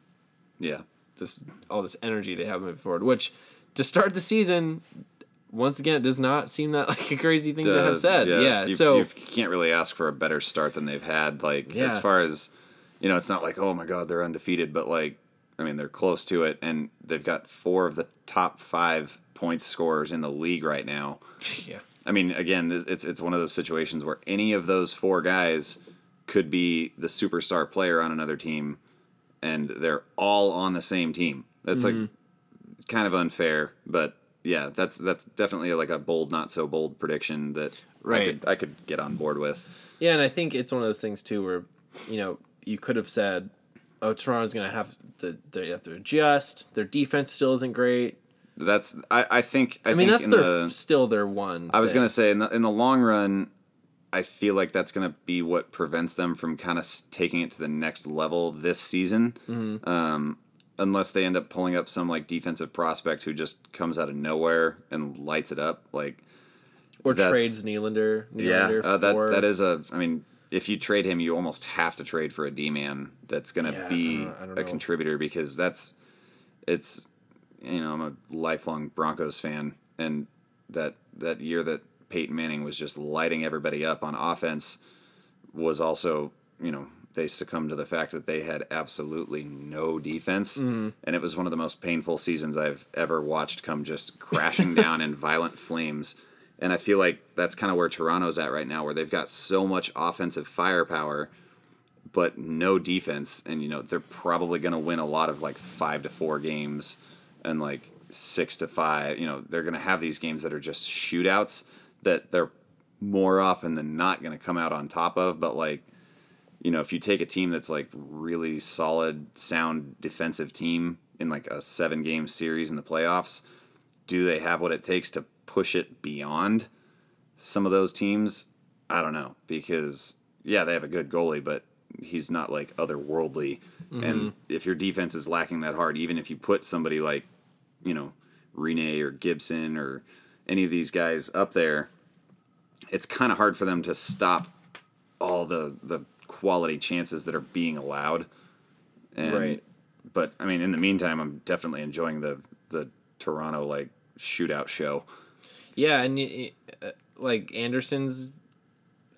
Yeah. just all this energy they have moving forward. Which to start the season, once again, it does not seem that like a crazy thing to have said. Yeah. you, so you can't really ask for a better start than they've had. Like as far as you know, it's not like oh my god they're undefeated, but like I mean they're close to it, and they've got four of the top five points scorers in the league right now. Yeah. I mean, again, it's it's one of those situations where any of those four guys could be the superstar player on another team, and they're all on the same team. That's like kind of unfair, but yeah, that's that's definitely like a bold, not so bold prediction that I Right. could I could get on board with. Yeah, and I think it's one of those things too where, you know, you could have said, "Oh, Toronto's going to have to they have to adjust. Their defense still isn't great." That's I, I think I, I mean, think that's their the, still their one. I was gonna say in the in the long run, I feel like that's gonna be what prevents them from kind of taking it to the next level this season. Mm-hmm. Um, unless they end up pulling up some like defensive prospect who just comes out of nowhere and lights it up. Like or trades Nylander. yeah, Nylander uh, that for- that is a. I mean, if you trade him, you almost have to trade for a D man that's gonna Yeah, be don't a contributor because that's it's you know I'm a lifelong Broncos fan and that that year that Peyton Manning was just lighting everybody up on offense was also you know they succumbed to the fact that they had absolutely no defense. Mm-hmm. and it was one of the most painful seasons I've ever watched come just crashing down in violent flames. And I feel like that's kind of where Toronto's at right now where they've got so much offensive firepower but no defense. And you know they're probably going to win a lot of like 5 to 4 games and like 6 to 5 you know they're going to have these games that are just shootouts that they're more often than not going to come out on top of but like you know if you take a team that's like really solid sound defensive team in like a 7 game series in the playoffs do they have what it takes to push it beyond some of those teams I don't know because yeah, they have a good goalie, but he's not like otherworldly. Mm-hmm. And if your defense is lacking that hard, even if you put somebody like, you know, Rinne or Gibson or any of these guys up there, it's kind of hard for them to stop all the the quality chances that are being allowed. And, Right. But I mean, in the meantime, I'm definitely enjoying the the Toronto like shootout show. Yeah, and uh, like Anderson's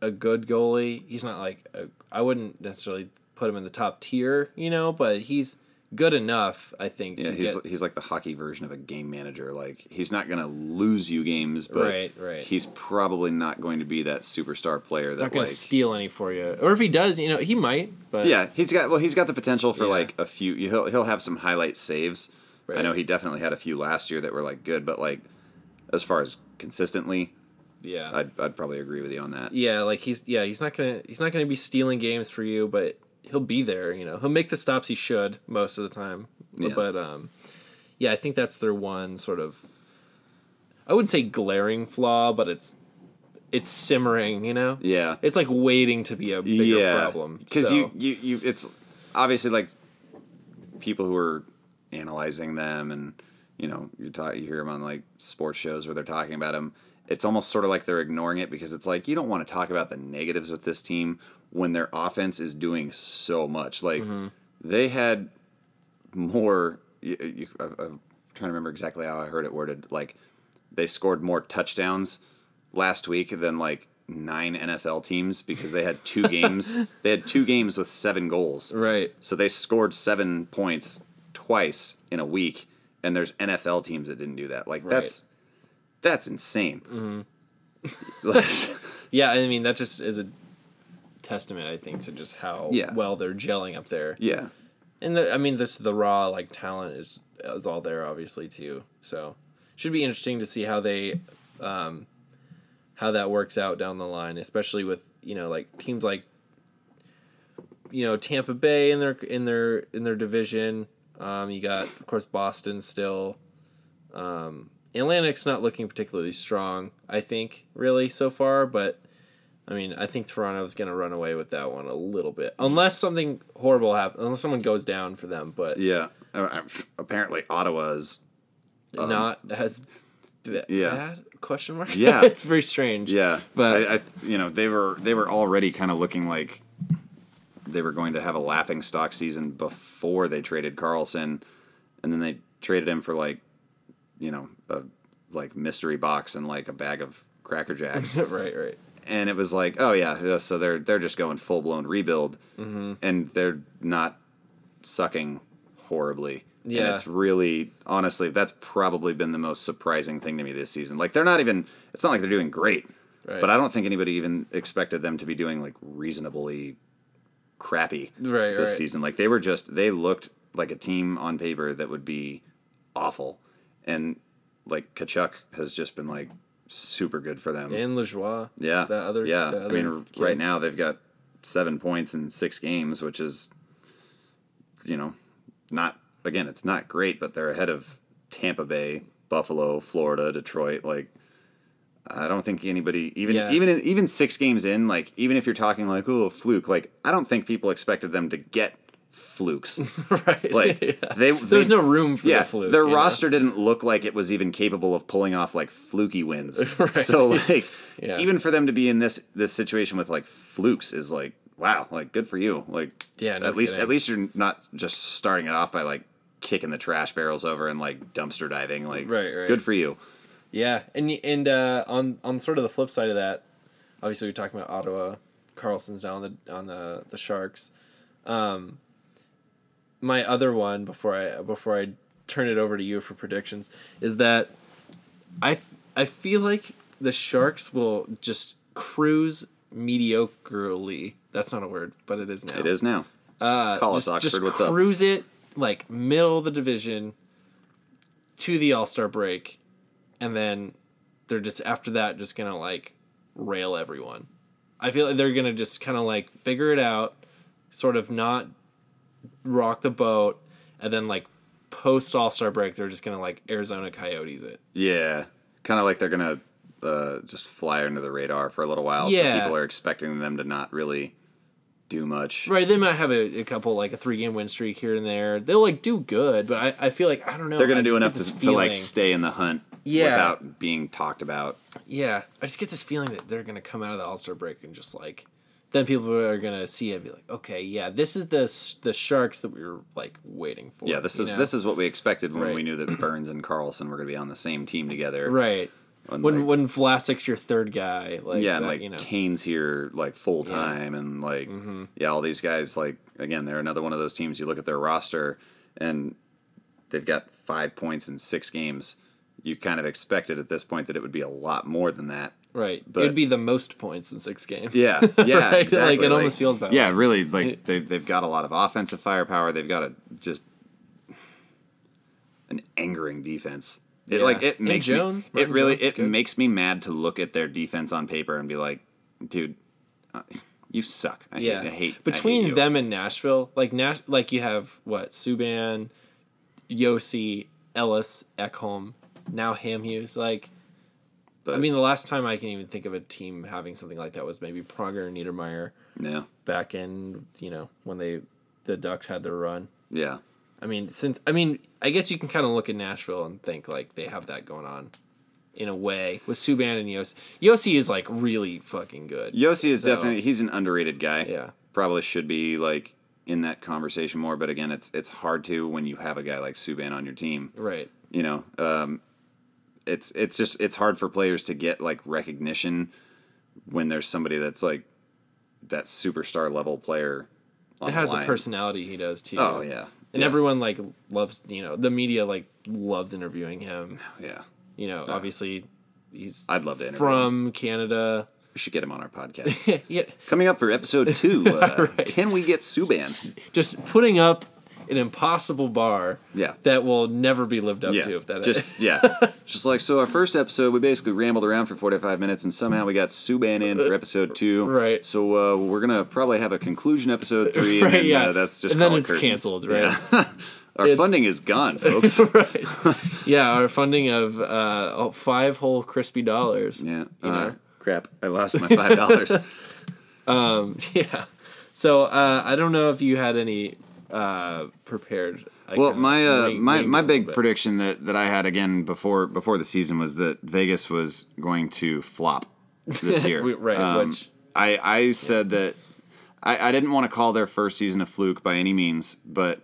a good goalie. He's not like a, I wouldn't necessarily put him in the top tier, you know, but he's good enough, I think. Yeah, to he's get, he's like the hockey version of a game manager. Like he's not going to lose you games, but Right, right. he's probably not going to be that superstar player that not going like to steal any for you, or if he does, you know, he might. But yeah, he's got well, he's got the potential for Yeah. like a few. He'll he'll have some highlight saves. I know he definitely had a few last year that were like good, but like as far as consistently, yeah, I'd I'd probably agree with you on that. yeah, like he's yeah, he's not gonna he's not gonna be stealing games for you, but he'll be there. You know, he'll make the stops he should most of the time. Yeah. But um, yeah, I think that's their one sort of. I wouldn't say glaring flaw, but it's it's simmering. You know, Yeah, it's like waiting to be a bigger yeah, problem. because so, you you you it's obviously like people who are analyzing them and you know you talk you hear them on like sports shows where they're talking about them it's almost sort of like they're ignoring it because it's like you don't want to talk about the negatives with this team when their offense is doing so much like mm-hmm. they had more you, you, I- I'm trying to remember exactly how I heard it worded like they scored more touchdowns last week than like nine NFL teams because they had two games. They had two games with seven goals. right. So they scored seven points twice in a week, and there's NFL teams that didn't do that. Like that's that's insane. Like, Yeah, I mean that just is a testament, I think, to just how Yeah. well they're gelling up there. yeah, And the, I mean, this the raw like talent is is all there, obviously too. So should be interesting to see how they, um, how that works out down the line, especially with you know like teams like, you know Tampa Bay in their in their in their division. Um, you got of course Boston still. Um, Atlantic's not looking particularly strong, I think, really so far, but. I mean, I think Toronto's going to run away with that one a little bit, unless something horrible happens, unless someone goes down for them. But yeah. Uh, uh, apparently, Ottawa's is. not as b- yeah. bad question mark. Yeah. it's very strange. Yeah, But- I, I, you know, they were they were already kind of looking like they were going to have a laughing stock season before they traded Karlsson, and then they traded him for like, you know, a like mystery box and like a bag of Cracker Jacks. right, right. and it was like, oh yeah, so they're they're just going full blown rebuild, Mm-hmm. and they're not sucking horribly. and Yeah. it's really honestly that's probably been the most surprising thing to me this season. Like they're not even. It's not like they're doing great, Right. but I don't think anybody even expected them to be doing like reasonably crappy Right, this right. season. Like they were just they looked like a team on paper that would be awful, and like Tkachuk has just been like super good for them. And Lajoie. Yeah. The other. yeah. the I mean, kid. right now they've got seven points in six games, which is, you know, not again, it's not great, but they're ahead of Tampa Bay, Buffalo, Florida, Detroit. Like, I don't think anybody even Yeah. even even six games in, like even if you're talking like oh fluke, like I don't think people expected them to get flukes. right. Like yeah. they, There's no room for yeah, the fluke. their you know? roster didn't look like it was even capable of pulling off like fluky wins. Right. So like, Yeah. even for them to be in this this situation with like flukes is like wow, like good for you. Like Yeah, no at least kidding. at least you're not just starting it off by like kicking the trash barrels over and like dumpster diving. Like Right, right. good for you. Yeah, and and uh, on on sort of the flip side of that, obviously we're talking about Ottawa. Karlsson's down on the on the the Sharks. Um, my other one before I before I turn it over to you for predictions is that I f- I feel like the Sharks will just cruise mediocrely. That's not a word, but it is now. It is now. Uh, Call us, Oxford, Just what's up? cruise it like middle of the division to the All Star break, and then they're just after that just gonna like rail everyone. I feel like they're gonna just kind of like figure it out, sort of not rock the boat, and then like post All Star break they're just gonna like Arizona Coyotes it. Yeah, kind of like they're gonna uh, just fly under the radar for a little while. So Yeah. people are expecting them to not really do much. Right, they might have a, a couple like a three game win streak here and there. They'll like do good, but I, I feel like I don't know. They're gonna I do enough to, to like stay in the hunt Yeah. without being talked about. Yeah, I just get this feeling that they're gonna come out of the All Star break and just like, then people are gonna see it and be like, okay, yeah, this is the the Sharks that we were like waiting for. Yeah, this is know? this is what we expected when Right. we knew that Burns and Karlsson were going to be on the same team together. right When, when like- when Vlasic's your third guy, like yeah, and like you know, Kane's here like full time, and like Mm-hmm. yeah, all these guys like again, they're another one of those teams. You look at their roster, and they've got five points in six games. You kind of expected at this point that it would be a lot more than that. Right, but- it'd be the most points in six games. Yeah, yeah, Right? exactly. Like, it almost feels that Yeah, way. really. Like they've they've got a lot of offensive firepower. They've got a just an angering defense. It Yeah. like it And makes Jones, me, it really Jones it good. makes me mad to look at their defense on paper and be like, dude, uh, you suck. I yeah. hate, I hate I hate Between them and Nashville, like Nash, like you have what Subban, Josi, Ellis, Ekholm, now Hamhuis, like. But, I mean, the last time I can even think of a team having something like that was maybe Pronger and Niedermayer yeah, back in you know when they the Ducks had their run. yeah. I mean, since I mean, I guess you can kind of look at Nashville and think like they have that going on, in a way with Subban and Josi. Josi is like really fucking good. Josi is So- definitely he's an underrated guy. Yeah. probably should be like in that conversation more. But again, it's it's hard to when you have a guy like Subban on your team. Right. you know um, it's it's just it's hard for players to get like recognition when there's somebody that's like that superstar level player on It has a personality he does too. oh yeah And yeah. everyone like loves you know the media like loves interviewing him. yeah You know, obviously he's I'd love to interview from Canada. we should get him on our podcast yeah, coming up for episode two uh, Right. can we get Subban just putting up an impossible bar Yeah. that will never be lived up yeah to if that just yeah just like so our first episode we basically rambled around for 45 minutes and somehow we got Subban in for episode two Right. so uh, we're gonna probably have a conclusion episode three Right, and then, yeah. uh, that's just And then it it's curtains. canceled, right? Yeah. our It's- funding is gone folks right. Yeah, our funding of uh, oh, five whole crispy dollars. Yeah. You uh, know? Crap. I lost my five dollars. Um, yeah. So uh, I don't know if you had any uh, prepared. I well, my uh, wing- my my big bit. prediction that, that I had again before before the season was that Vegas was going to flop this year. Right, Um, which- I I said that I, I didn't want to call their first season a fluke by any means, but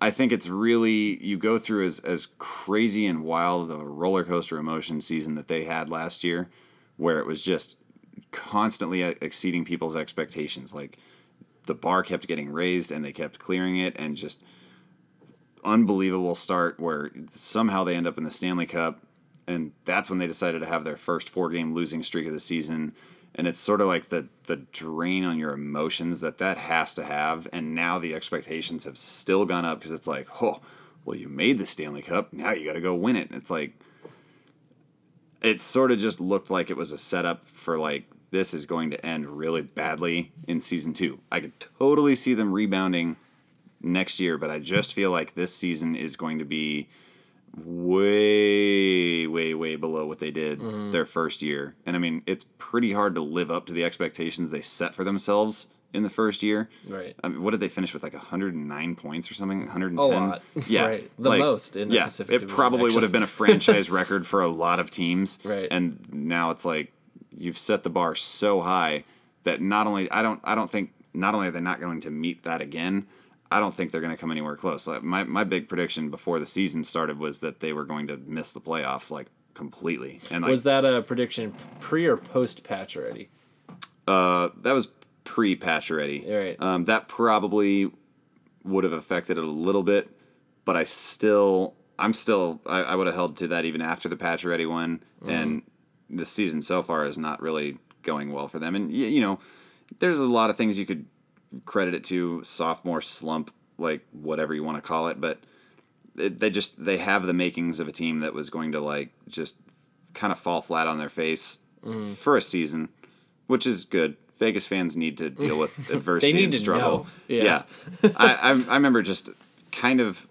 I think it's really you go through as as crazy and wild of a roller coaster emotion season that they had last year, where it was just constantly uh, exceeding people's expectations. Like the bar kept getting raised and they kept clearing it and just unbelievable start where somehow they end up in the Stanley Cup. And that's when they decided to have their first four game losing streak of the season. And it's sort of like the the drain on your emotions that that has to have. And now the expectations have still gone up because it's like oh well you made the Stanley Cup. Now you got to go win it. And it's like it sort of just looked like it was a setup for like this is going to end really badly in season 2 I could totally see them rebounding next year but I just feel like this season is going to be way way way below what they did mm-hmm. their first year. And i mean it's pretty hard to live up to the expectations they set for themselves in the first year. Right. I mean, what did they finish with like 109 points or something? 110 A lot. yeah. Right. The like, most in the yeah Pacific it Division, probably would have been a franchise record for a lot of teams. Right. and now it's like you've set the bar so high that not only i don't i don't think not only are they not going to meet that again I don't think they're going to come anywhere close. Like my, my big prediction before the season started was that they were going to miss the playoffs like completely. And like Was that a prediction pre or post patch already? uh, that was pre Pacioretty. Right. Um, that probably would have affected it a little bit, but I still I'm still I, I would have held to that even after the Pacioretty one. And the season so far is not really going well for them. And y- you know, there's a lot of things you could credit it to sophomore slump, like whatever you want to call it, but it, they just they have the makings of a team that was going to like just kind of fall flat on their face mm. for a season, which is good. Vegas fans need to deal with adversity need and to struggle. know. Yeah. I, I I remember just kind of.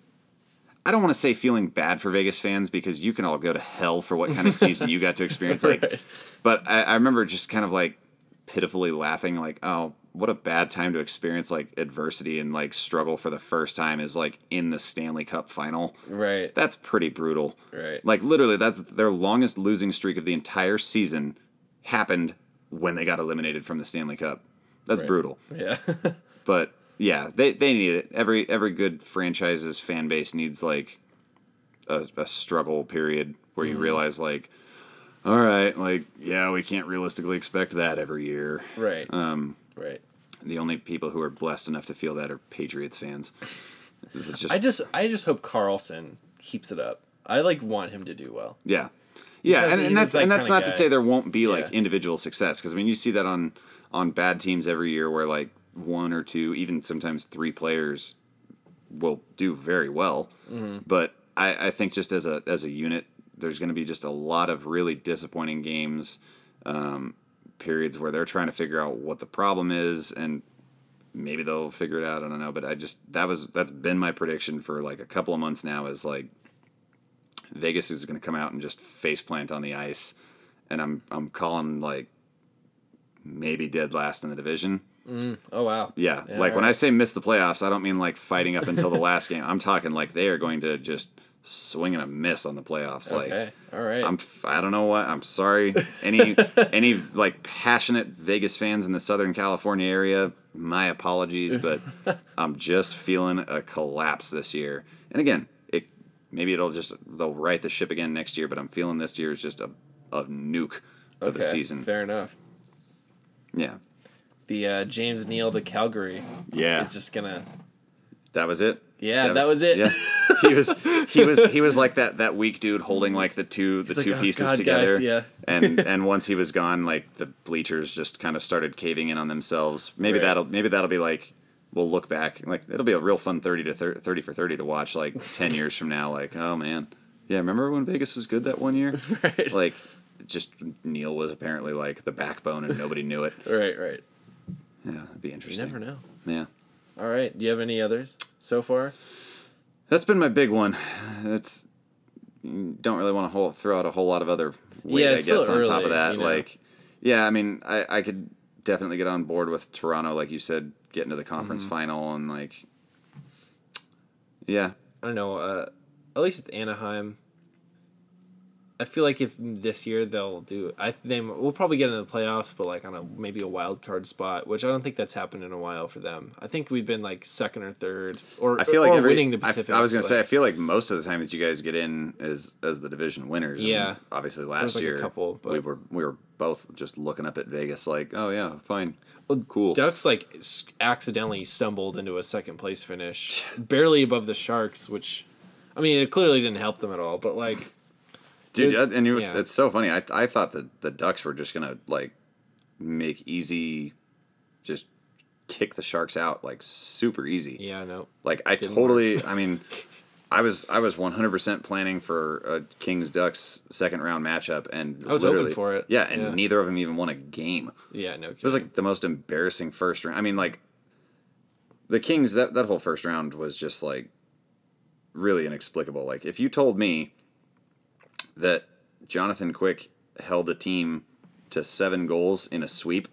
I don't want to say feeling bad for Vegas fans because you can all go to hell for what kind of season you got to experience. Like, Right. but I, I remember just kind of like pitifully laughing, like, oh, what a bad time to experience like adversity and like struggle for the first time is like in the Stanley Cup final. Right. That's pretty brutal. Right. Like literally, that's their longest losing streak of the entire season happened when they got eliminated from the Stanley Cup. That's Right. brutal. Yeah. But yeah, they, they need it. Every every good franchise's fan base needs like a, a struggle period where Mm-hmm. you realize like, all right, like yeah, we can't realistically expect that every year. right. Um, right. the only people who are blessed enough to feel that are Patriots fans. This is just I just I just hope Karlsson keeps it up. I like want him to do well. Yeah. Yeah, and, and that's that and that's not to say there won't be like Yeah. individual success because I mean you see that on on bad teams every year where like one or two, even sometimes three players will do very well. Mm-hmm. But I, I think just as a as a unit, there's going to be just a lot of really disappointing games, um, periods where they're trying to figure out what the problem is and maybe they'll figure it out. I don't know, but I just that was that's been my prediction for like a couple of months now. Is like Vegas is going to come out and just face plant on the ice, and I'm I'm calling like maybe dead last in the division. Mm. Oh wow. Yeah, Yeah, like when I say miss the playoffs, I don't mean like fighting up until the last game. I'm talking like they are going to just swing and a miss on the playoffs. Like All right. I'm I don't know what I'm sorry. Any any like passionate Vegas fans in the Southern California area, my apologies, but I'm just feeling a collapse this year. And again, it maybe it'll just they'll right the ship again next year, but I'm feeling this year is just a a nuke of the season. Fair enough. Yeah. The uh, James Neal to Calgary. Yeah. It's just gonna. That was it. Yeah, that was it. Yeah, he was he was he was like that that weak dude holding like the two the He's two like, "Oh, pieces God, together. guys, yeah. and and once he was gone, like the bleachers just kind of started caving in on themselves. Maybe Right. that'll maybe that'll be like we'll look back like it'll be a real fun thirty to thir- thirty for thirty to watch like ten years from now. Like oh man, yeah, remember when Vegas was good that one year? Right. Like just Neal was apparently like the backbone and nobody knew it. Right. Right. Yeah, that'd be interesting. You never know. Yeah. All right. Do you have any others so far? That's been my big one. That's don't really want to whole, throw out a whole lot of other weight, Yeah, I guess, on top of that. you know. Like, yeah, I mean, I, I could definitely get on board with Toronto, like you said, getting to the conference Mm-hmm. final and like, yeah, I don't know. Uh, at least with Anaheim, I feel like if this year they'll do, I they we'll probably get into the playoffs, but like on a maybe a wild card spot, which I don't think that's happened in a while for them. I think we've been like second or third, or I feel like or every, winning the I- Pacific. I, was gonna but- say I feel like most of the time that you guys get in is as the division winners. I mean, Yeah. obviously last like a year couple, we were we were both just looking up at Vegas like, oh yeah, fine, cool. Ducks like accidentally stumbled into a second place finish, barely above the Sharks, which, I mean, it clearly didn't help them at all. But like, Dude, and it was, yeah. it's so funny. I I thought that the Ducks were just gonna like make easy, just kick the Sharks out like super easy. yeah, no, Like I Didn't totally. I mean, I was I was one hundred percent planning for a Kings Ducks second round matchup, and I was hoping for it. Yeah, and Yeah. neither of them even won a game. yeah, no. It was like the most embarrassing first round. I mean, like the Kings that that whole first round was just like really inexplicable. Like if you told me that Jonathan Quick held a team to seven goals in a sweep,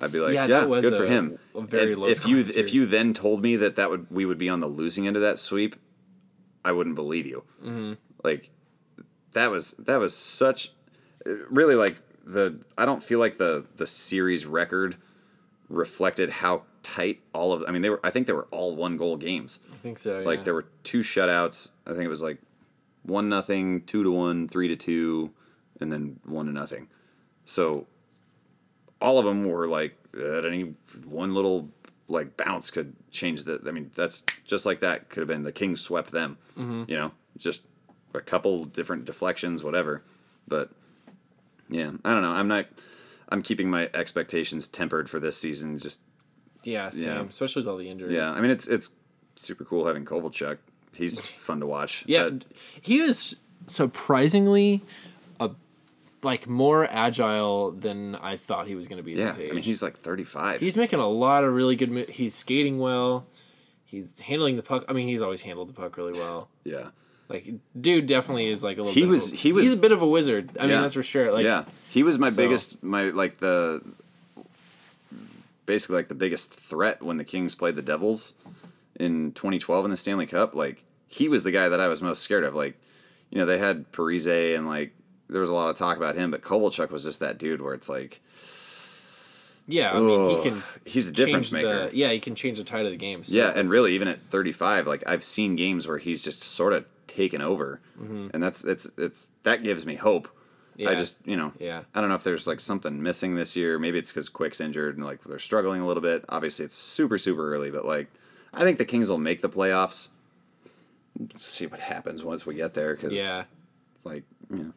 I'd be like, Yeah, yeah, good for him. a very if, low if you scoring if you then told me that that would we would be on the losing end of that sweep, I wouldn't believe you. Mm-hmm. Like that was that was such really like the I don't feel like the the series record reflected how tight all of I mean they were I think they were all one goal games. I think so. Like yeah. there were two shutouts. I think it was like one nothing, two to one, three to two, and then one to nothing. So all of them were like at any one little like bounce could change the. I mean that's just like that could have been the Kings swept them. Mm-hmm. You know, just a couple different deflections, whatever. But yeah, I don't know. I'm not. I'm keeping my expectations tempered for this season. Just yeah, same. yeah. Especially with all the injuries. yeah, I mean it's it's super cool having Kovalchuk. He's fun to watch. Yeah, he is surprisingly a like more agile than I thought he was going to be. yeah. this age. I mean he's like 35. he's making a lot of really good. mo- He's skating well. He's handling the puck. I mean, he's always handled the puck really well. yeah. Like, dude, definitely is like a little. He bit was- Of a, he was- He's a bit of a wizard. I mean, that's for sure. Like, yeah. He was my so- biggest my like the basically like the biggest threat when the Kings played the Devils in 2012 in the Stanley Cup. Like he was the guy that I was most scared of. Like you know they had Parise and like there was a lot of talk about him, but Kovalchuk was just that dude where it's like yeah. I mean, he can. he's a difference maker. The, yeah, he can change the tide of the game. So, Yeah, and really, even at 35, like I've seen games where he's just sort of taken over, and that's it's it's that gives me hope. I Mm-hmm. Just you know Yeah. I don't know if there's like something missing this year. Maybe it's because Quick's injured and like they're struggling a little bit. Obviously, it's super super early, but like I think the Kings will make the playoffs. Let's see what happens once we get there, because yeah. like know,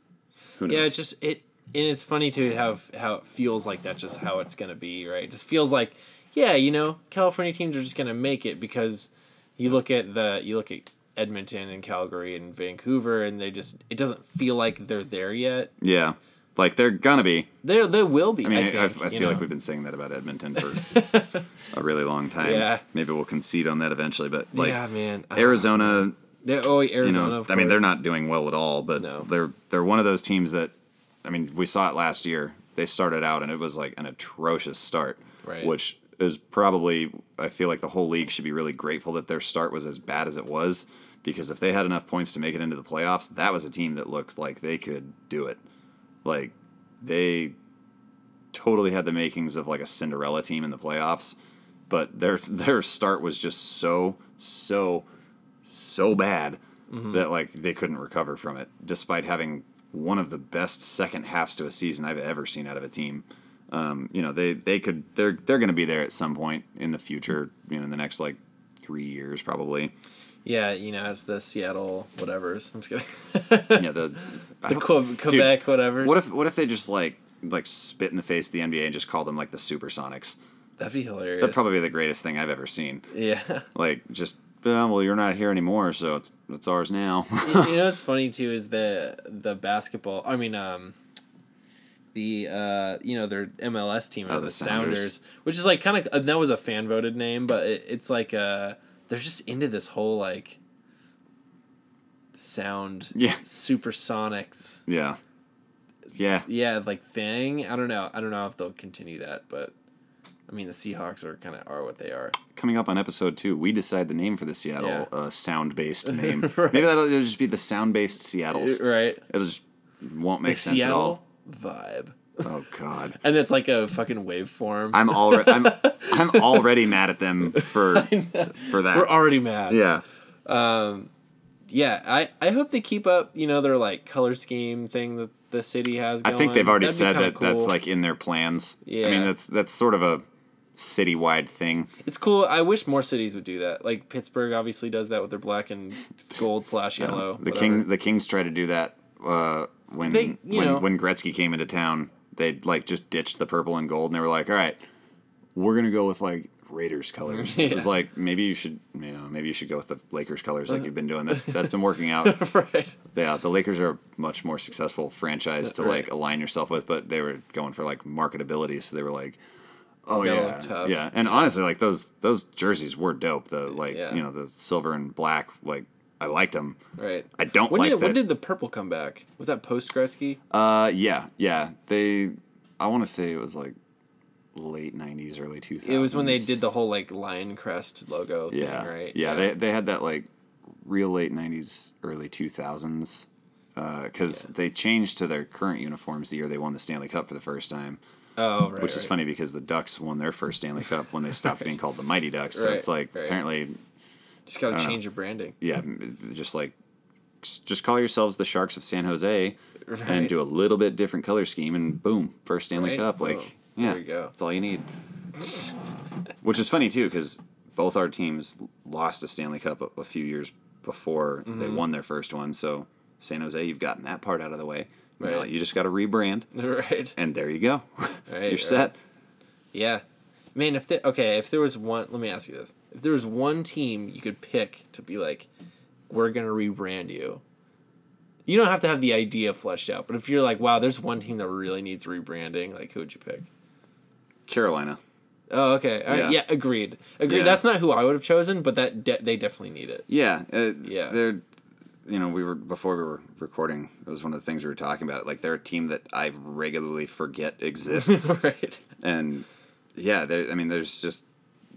who knows? Yeah, it's just it, and it's funny to have how it feels like that's just how it's gonna be, right? It just feels like, yeah, you know, California teams are just gonna make it because you look at the you look at Edmonton and Calgary and Vancouver, and they just it doesn't feel like they're there yet. yeah, like they're gonna be. They they will be. I mean, I, I, I, I you feel like we've been saying that about Edmonton for a really long time. Yeah. Maybe we'll concede on that eventually, but like yeah, man. Arizona, They, oh, you Arizona. know, of I mean, they're not doing well at all, but No. they're they're one of those teams that, I mean, we saw it last year. They started out and it was like an atrocious start, Right. which is probably I feel like the whole league should be really grateful that their start was as bad as it was, because if they had enough points to make it into the playoffs, that was a team that looked like they could do it. Like they totally had the makings of like a Cinderella team in the playoffs, but their their start was just so so so bad that like they couldn't recover from it, despite having one of the best second halves to a season I've ever seen out of a team. Um, you know, they they could they're they're going to be there at some point in the future. You know, in the next like three years probably. Yeah, you know, as the Seattle whatever's. I'm just kidding. Yeah, the the hope- Quebec whatever's. What if what if they just like like spit in the face of the NBA and just call them like the Supersonics? That'd be hilarious. That'd probably be the greatest thing I've ever seen. yeah. Like just uh, well, you're not here anymore, so it's it's ours now. you know what's funny too is the the basketball. I mean, um, the uh, you know their MLS team, Oh, the the Sounders. Sounders, which is like kind of uh, that was a fan voted name, but it, it's like uh, they're just into this whole like sound, Yeah. supersonics, yeah, yeah. yeah, like thing. I don't know. I don't know if they'll continue that, but I mean the Seahawks are kind of are what they are. Coming up on episode two, we decide the name for the Seattle Yeah. uh, sound based name. Right. Maybe that'll just be the sound based Seattles. Right. It'll just won't make The sense at all. Vibe. Oh God. And it's like a fucking waveform. I'm already I'm I'm already mad at them for for that. We're already mad. yeah. Yeah, I, I hope they keep up, you know, their like color scheme thing that the city has I think they've already That'd said that that's like in their plans. Yeah. I mean that's that's sort of a citywide thing. It's cool. I wish more cities would do that. Like Pittsburgh obviously does that with their black and gold slash yellow. The whatever. king the Kings tried to do that uh, when They- when know. when Gretzky came into town. They like just ditched the purple and gold and they were like, "All right, we're going to go with like Raiders colors." It was like maybe you should, you know, maybe you should go with the Lakers colors like you've been doing. That's that's been working out. right. Yeah, the Lakers are a much more successful franchise to Right. like align yourself with, but they were going for like marketability, so they were like, "Oh Gotta yeah, tough. yeah." And honestly, like those those jerseys were dope. The like Yeah. you know the silver and black, like I liked them. Right. I don't When like did that. when did the purple come back? Was that post Gretzky? uh, yeah, yeah. They, I want to say it was like late '90s, early 2000s. It was when they did the whole like lion crest logo yeah, thing, right? yeah. They they had that like real late '90s, early 2000s. Because they changed to their current uniforms the year they won the Stanley Cup for the first time. oh, right. which is funny because the Ducks won their first Stanley Cup when they stopped being called the Mighty Ducks. So Right, it's like right. apparently, Just gotta don't know. change your branding. yeah, just like just call yourselves the Sharks of San Jose Right. and do a little bit different color scheme, and boom, first Stanley Right? Cup. Like, Boom. yeah, There you go. that's all you need. which is funny too because both our teams lost a Stanley Cup a, a few years before they Mm-hmm. won their first one. So San Jose, you've gotten that part out of the way. Now Right. you just got to rebrand, Right. and there you go. Right, You're set. Yeah. Man, if they, okay, if there was one, let me ask you this: if there was one team you could pick to be like, we're gonna rebrand you. You don't have to have the idea fleshed out, but if you're like, wow, there's one team that really needs rebranding, like who would you pick? Carolina. Oh, okay. Right. Yeah. Yeah. agreed. Agreed. Yeah. That's not who I would have chosen, but that de- they definitely need it. Yeah, uh, Yeah. They're, you know, we were before we were recording. It was one of the things we were talking about. Like they're a team that I regularly forget exists, right. and yeah, there. I mean, there's just,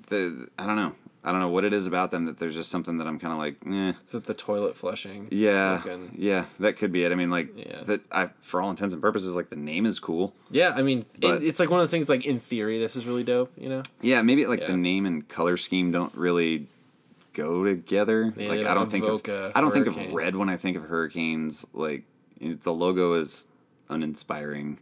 the I don't know. I don't know what it is about them that there's just something that I'm kind of like, eh. Is it the toilet flushing? Yeah, Fucking- yeah, that could be it. I mean, like Yeah. that. I, for all intents and purposes, like the name is cool. Yeah, I mean, it, it's like one of those things. Like in theory, this is really dope. You know. Yeah, maybe like Yeah. the name and color scheme don't really go together. Yeah, like I don't think of I don't think of red when I think of hurricanes. Like the logo is uninspiring.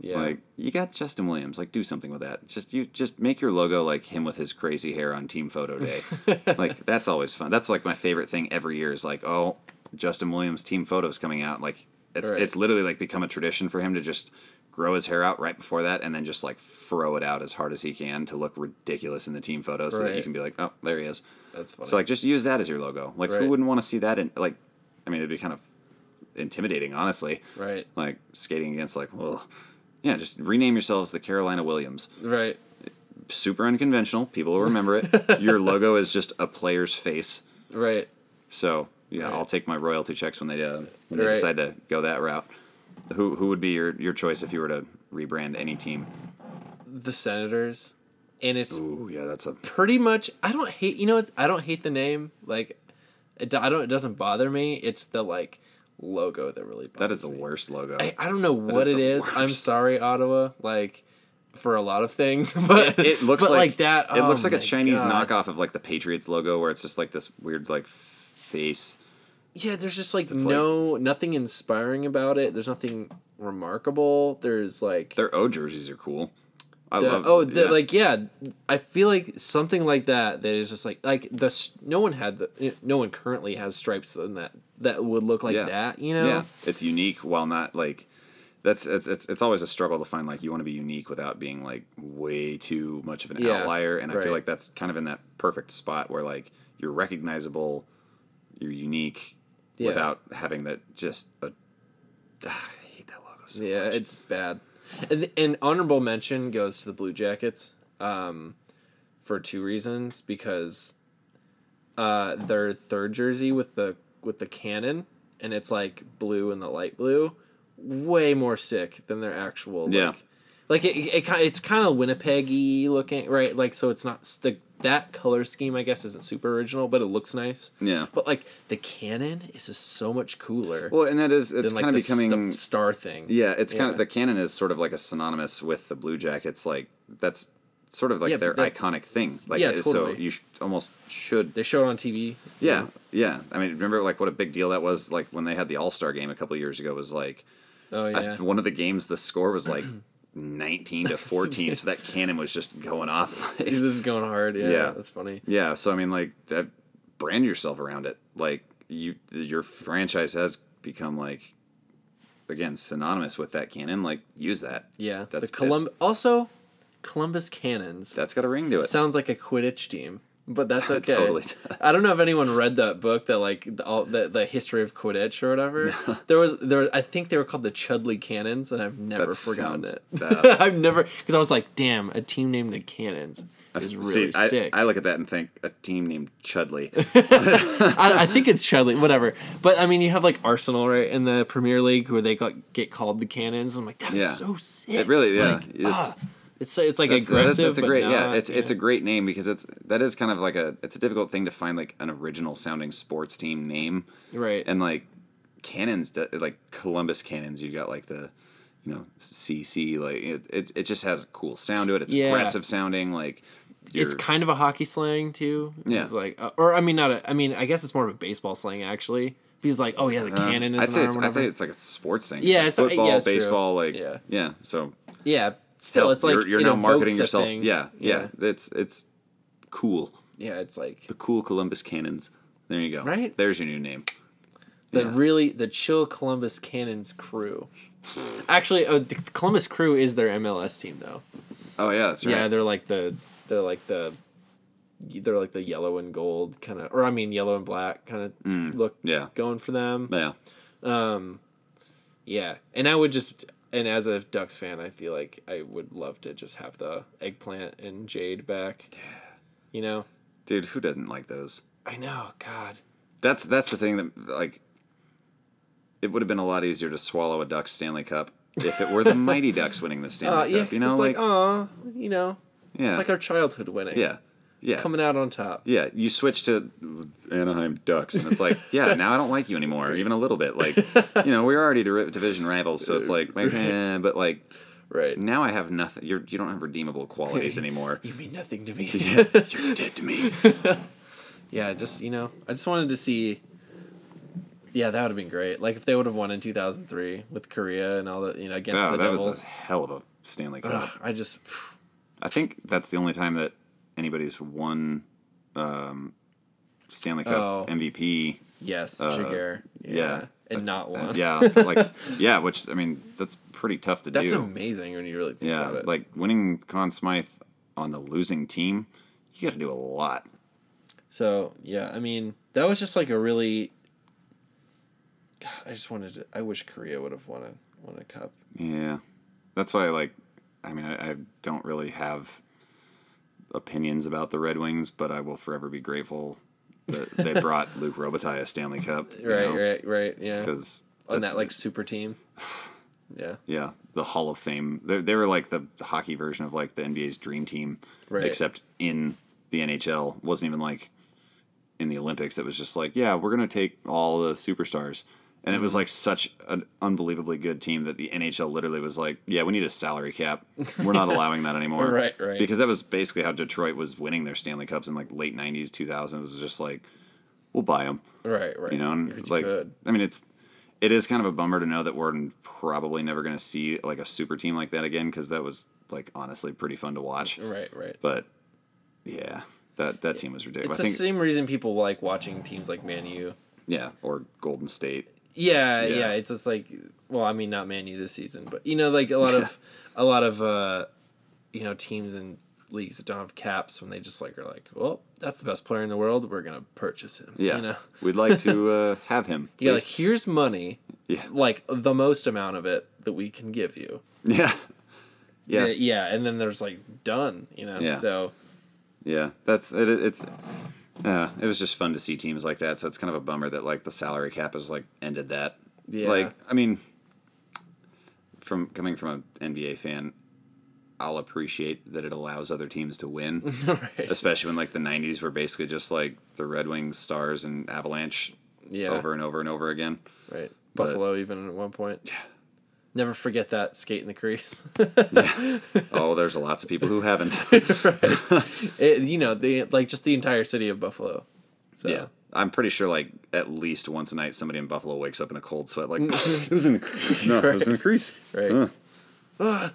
Yeah. Like you got Justin Williams, like do something with that. Just you just make your logo like him with his crazy hair on team photo day. like that's always fun. That's like my favorite thing every year is like, oh, Justin Williams team photos coming out. Like it's Right. it's literally like become a tradition for him to just grow his hair out right before that and then just like throw it out as hard as he can to look ridiculous in the team photo so that you can be like, oh, there he is. That's funny. So like just use that as your logo. Like Right. who wouldn't want to see that in like I mean it'd be kind of intimidating, honestly. right. Like skating against like, well, yeah, just rename yourselves the Carolina Williams. Right. Super unconventional. People will remember it. Your logo is just a player's face. Right. So yeah, Right. I'll take my royalty checks when they uh, when they Right. decide to go that route. Who who would be your, your choice if you were to rebrand any team? The Senators, and it's Ooh, yeah, that's a pretty much. I don't hate. You know, what? I don't hate the name. Like, it, I don't. It doesn't bother me. It's the like logo that really. That is the me. worst logo. I, I don't know what is it is. is. I'm sorry, Ottawa. Like, for a lot of things, but it looks but like, that. It oh looks like a Chinese God. knockoff of like the Patriots logo, where it's just like this weird like face. Yeah, there's just like no nothing inspiring about it. There's nothing remarkable. There's like Their O jerseys are cool. I the- love. oh, the, yeah. like yeah, I feel like something like that. That is just like like the no one had the no one currently has stripes in that that would look like Yeah. that. You know, Yeah, it's unique while not like. That's it's, it's it's always a struggle to find like you want to be unique without being like way too much of an Yeah, outlier, and I right. feel like that's kind of in that perfect spot where like you're recognizable, you're unique, Yeah. without having that just a. Ah, I hate that logo so yeah, much. it's bad. And, and honorable mention goes to the Blue Jackets, um, for two reasons because, uh, their third jersey with the with the cannon and it's like blue and the light blue, way more sick than their actual. Yeah. Like it, it, ki- it's kind of Winnipeg-y looking, right? Like so, it's not the that color scheme, I guess, isn't super original, but it looks nice. Yeah. But like the cannon is just so much cooler Well, and that is it's than like kind of becoming the star thing. Yeah, it's kind of the cannon is sort of like a synonymous with the Blue Jackets. Like that's sort of like Yeah, their that- iconic thing. Like Yeah, it- so you sh- almost should. They show it on TV. Yeah, yeah. I mean, remember like what a big deal that was. Like when they had the All Star game a couple of years ago was like Oh I- yeah. one of the games. The score was like nineteen to fourteen, so that cannon was just going off. this is going hard. Yeah, Yeah. that's funny. Yeah, so I mean, like that, brand yourself around it. Like you, your franchise has become like, again, synonymous with that cannon. Like use that. Yeah, That's- the Colum also Columbus Cannons That's got a ring to it. sounds like a Quidditch team, but that's It okay. totally does. I don't know if anyone read that book that like the, all the, the history of Quidditch or whatever. There was there I think they were called the Chudley Cannons, and I've never That forgotten it. I've never because I was like, damn, a team named the Cannons is really See, I, sick. I look at that and think a team named Chudley. I, I think it's Chudley, whatever. But I mean, you have like Arsenal right in the Premier League where they got, get called the Cannons. I'm like, that's Yeah. so sick. It really, yeah. Like, it's ah, it's it's like that's, aggressive. that's, that's a great, not, yeah. It's it's a great name because it's that is kind of like a it's a difficult thing to find like an original sounding sports team name. right. and like cannons like columbus cannons You've got like the you know cc like it, it, it just has a cool sound to it it's Yeah. aggressive sounding like it's you're- kind of a hockey slang too. Yeah. It's like, uh, or I mean, not a. I mean, I guess it's more of a baseball slang actually. He's like, oh, he has a uh, cannon I'd his say it's, I think it's like a sports thing Yeah, it's it's- like football yeah, it's true. baseball like Yeah. yeah so yeah. Still, it's like you're, you're it now marketing yourself thing. yeah, yeah it's it's cool yeah. It's like the cool columbus cannons there you go Right? there's your new name the Yeah. really the chill Columbus Cannons crew. Actually, uh, the Columbus crew is their MLS team though. oh yeah that's right Yeah, they're like the they're like the they're like the yellow and gold kind of, or I mean yellow and black kind of look Mm, yeah going for them. yeah Um, yeah, and I would just and as a Ducks fan, I feel like I would love to just have the eggplant and jade back. Yeah, you know, dude who doesn't like those I know. God, That's that's the thing that like it would have been a lot easier to swallow a Ducks Stanley Cup if it were the Mighty Ducks winning the Stanley uh, Cup. yeah, you know, it's like, like, oh, you know, yeah, it's like our childhood winning. yeah, yeah, coming out on top. yeah. You switch to Anaheim Ducks, and it's like, yeah, now I don't like you anymore, even a little bit. Like, you know, we're already division rivals, so it's like, eh, but like Right. now I have nothing. You're you don't have redeemable qualities anymore. You mean nothing to me. You're dead to me. yeah, just you know, I just wanted to see. Yeah, that would have been great. Like if they would have won in two thousand three with Kariya and all that, you know, against Oh, the that Devils. was a hell of a Stanley Cup. Ugh, I just, I think that's the only time that anybody's one um, Stanley Cup Oh. MVP. yes, Giguere. Yeah, Uh, yeah. and not Uh, one. yeah, like yeah, which I mean that's pretty tough to that's do. That's amazing when you really think yeah, about it. like winning Conn Smythe on the losing team, you got to do a lot. So yeah, I mean, that was just like a really. God, I just wanted to. I wish Kariya would have won a won a cup. Yeah, that's why like, I mean, I, I don't really have opinions about the Red Wings, but I will forever be grateful that they brought Luc Robitaille a Stanley Cup. Right, right, right. Yeah, Because on that like super team. Yeah, Yeah, the Hall of Fame. They, they were like the hockey version of like the NBA's dream team, Right. except in the NHL. Wasn't even like in the Olympics. It was just like, yeah, we're gonna take all the superstars, and it was like such an unbelievably good team that the NHL literally was like, yeah, we need a salary cap. We're not allowing that anymore. Right, right. Because that was basically how Detroit was winning their Stanley Cups in like late '90s, 2000s. It was just like, we'll buy them. right, right. You know, and it's like could. I mean, it's it is kind of a bummer to know that we're probably never going to see like a super team like that again because that was like honestly pretty fun to watch. Right, right. But yeah, that that team was It's ridiculous. the I think same reason people like watching teams like Man U. yeah, or Golden State. Yeah, Yeah. yeah, It's just like, well, I mean, not Man U this season, but you know, like a lot of, a lot of, uh, you know, teams and leagues that don't have caps when they just like are like, well, that's the best player in the world. We're gonna purchase him. Yeah, you know, we'd like to uh, have him. yeah, like here's money, yeah, like the most amount of it that we can give you. yeah, yeah, yeah, yeah, and then there's like done, you know. Yeah. So yeah. That's it. It's. Uh, it was just fun to see teams like that. So it's kind of a bummer that like the salary cap has like ended that. Yeah. Like I mean, from coming from an NBA fan, I'll appreciate that it allows other teams to win. right. Especially when like the '90s were basically just like the Red Wings, Stars, and Avalanche Yeah. over and over and over again. Right. But- Buffalo even at one point. Never forget that skate in the crease. Oh, there's lots of people who haven't. It- you know, the like just the entire city of Buffalo. So Yeah. I'm pretty sure, like at least once a night, somebody in Buffalo wakes up in a cold sweat. Like it was in a cre- no, it was in a crease. Right. Huh.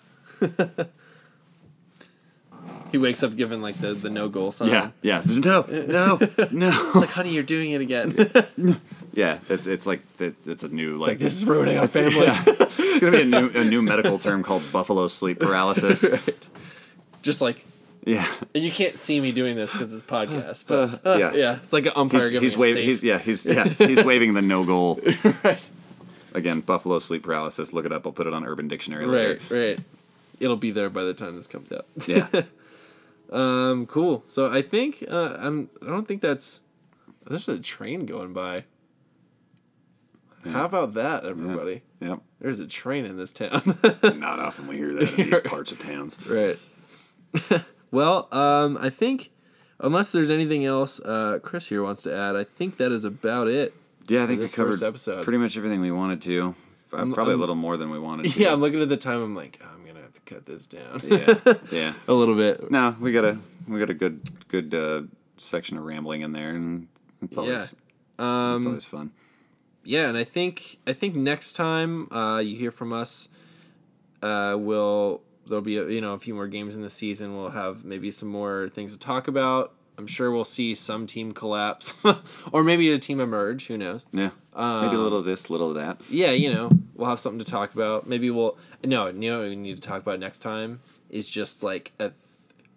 He wakes up giving like the, the no goal sign. Yeah, yeah. No, no, no. It's like, honey, you're doing it again. Yeah, it's it's like it, it's a new like, like this is ruining our family. yeah. It's gonna be a new a new medical term called buffalo sleep paralysis. Right. Just like Yeah, and you can't see me doing this because it's podcast, but uh, yeah. yeah, it's like an umpire he's, giving he's waving. He's yeah, he's yeah, he's waving the no goal right, again. Buffalo sleep paralysis. Look it up. I'll put it on Urban Dictionary later. right, right. It'll be there by the time this comes out. Yeah, Um, cool. So I think uh, I'm. I don't think that's. There's a train going by. How about that, everybody? yep. There's a train in this town. Not often we hear that in these parts of towns. right. well, um, I think unless there's anything else, uh, Chris here wants to add. I think that is about it. Yeah, I think we covered episode. pretty much everything we wanted to. Uh, probably I'm- a little more than we wanted to. Yeah, I'm looking at the time. I'm like, oh, I'm gonna have to cut this down. yeah, yeah. a little bit. No, we got a we got a good good uh, section of rambling in there, and it's always Um, it's always fun. Yeah, and I think I think next time uh, you hear from us, uh, we'll there'll be a, you know a few more games in the season. We'll have maybe some more things to talk about. I'm sure we'll see some team collapse, or maybe a team emerge. Who knows? Yeah, maybe a little of this, little of that. Yeah, you know, we'll have something to talk about. Maybe we'll no, you know, what we need to talk about next time is just like a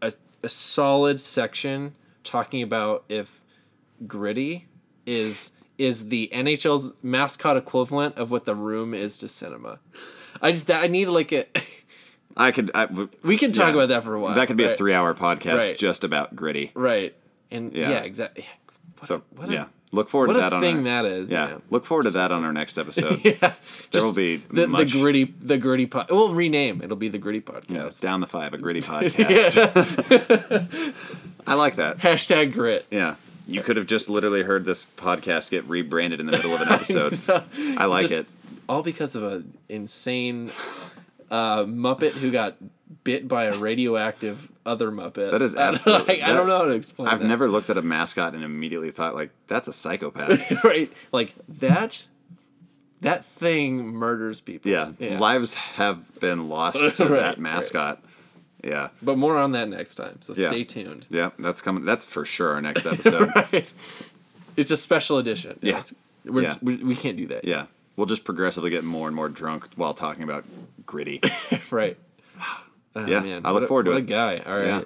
a, a solid section talking about if gritty is is the NHL's mascot equivalent of what the room is to cinema. I just that I need like a I could. I, we can talk yeah. about that for a while. That could be a three-hour podcast Right. just about gritty. right and Yeah. yeah, exactly. So what a- yeah, look forward What to a that on thing our, that is. Yeah, you know? look forward to that on our next episode. yeah, There will be the, much- the gritty the gritty pod. We'll rename. It'll be the gritty podcast. Yeah, down the five, a gritty podcast. I like that. Hashtag grit. Yeah. You could have just literally heard this podcast get rebranded in the middle of an episode. I like Just it. All because of an insane uh, Muppet who got bit by a radioactive other Muppet. That is I absolutely- like, I don't know how to explain. I've that. never looked at a mascot and immediately thought like that's a psychopath. right like that. That thing murders people. yeah. lives have been lost to Right, that right. Yeah, But more on that next time. So Yeah. stay tuned. yeah, that's coming. That's for sure our next episode. right. It's a special edition. Yeah. Yes. We're, Yeah. we, we can't do that. yeah, we'll just progressively get more and more drunk while talking about gritty. right. Oh, Yeah, I look what a- forward to what it. a guy. All right. Yeah.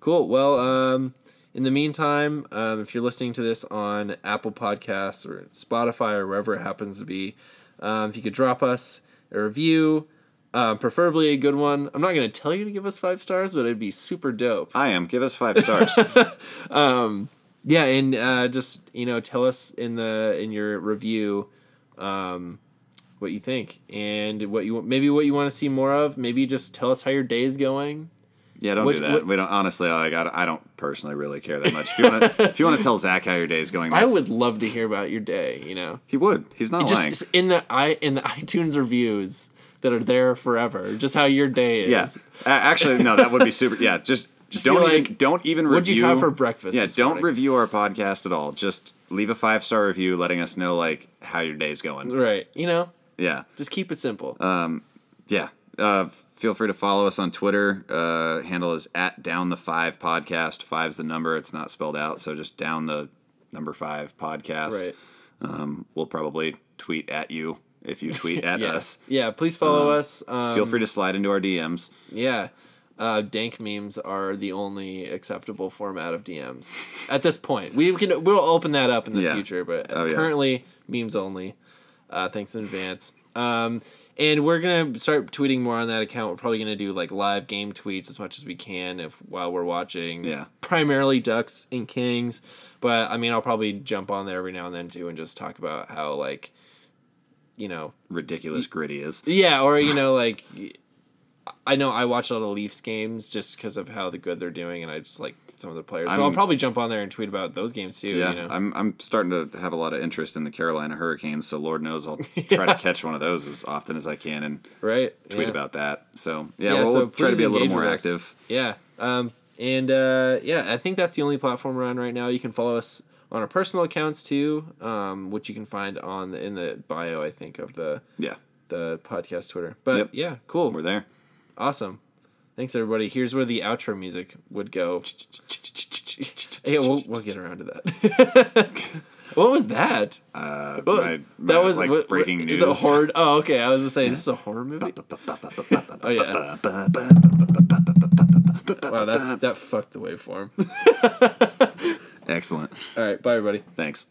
Cool. Well, um, in the meantime, um, if you're listening to this on Apple Podcasts or Spotify or wherever it happens to be, um, if you could drop us a review, um, preferably a good one. I'm not going to tell you to give us five stars, but it'd be super dope. I am. Give us five stars. Yeah, and uh, just you know, tell us in the in your review um, what you think and what you maybe what you want to see more of. Maybe just tell us how your day is going. Yeah, don't Which- do that. what- we don't. Honestly, like I, don't- I don't personally really care that much. If you want to, if you want to tell Zach how your day is going, I would love to hear about your day. You know, He would. He's not lying. just in the i in the iTunes reviews that are there forever. Just how your day is. Yeah. Actually, no, that would be super. Yeah, just Just don't be even like, don't even review. "What'd you have for breakfast Yeah, don't morning?" review our podcast at all. Just leave a five star review, letting us know like how your day's going. Right. You know, Yeah, just keep it simple. Um. yeah. Uh, feel free to follow us on Twitter. Uh, handle is at down the five podcast. Five's the number. It's not spelled out, so just down the number five podcast. right. Um, we'll probably tweet at you if you tweet at Yeah. us. Yeah. Please follow us. Um, Feel free to slide into our DMs. Yeah. Uh, dank memes are the only acceptable format of DMs at this point. We can we'll open that up in the Yeah. future, but Oh, yeah. currently memes only. Uh, thanks in advance. Um, and we're gonna start tweeting more on that account. We're probably gonna do like live game tweets as much as we can if while we're watching. Yeah. Primarily Ducks and Kings, but I mean I'll probably jump on there every now and then too and just talk about how like, you know, Ridiculous gritty is. yeah, or you know, like I know I watch a lot of Leafs games just because of how the good they're doing, and I just like some of the players. so I'm- I'll probably jump on there and tweet about those games too. Yeah, you know? I'm I'm starting to have a lot of interest in the Carolina Hurricanes, so Lord knows I'll try to catch one of those as often as I can and right. tweet yeah. about that. So yeah, Yeah, we'll so try to please be a little engage more with us. active. Yeah. Um, and uh, yeah, I think that's the only platform we're on right now. You can follow us on our personal accounts too, um, which you can find on the, in the bio, I think, of the Yeah, the podcast Twitter. But Yep. yeah, cool, we're there. awesome. Thanks everybody. Here's where the outro music would go. yeah, we'll we'll get around to that. what was that? Uh, What? my, my, that was like what- breaking news. A horror? Oh, okay. I was gonna say, is this a horror movie? Oh yeah. Wow, that's that fucked the waveform. Excellent. All right, bye everybody. Thanks.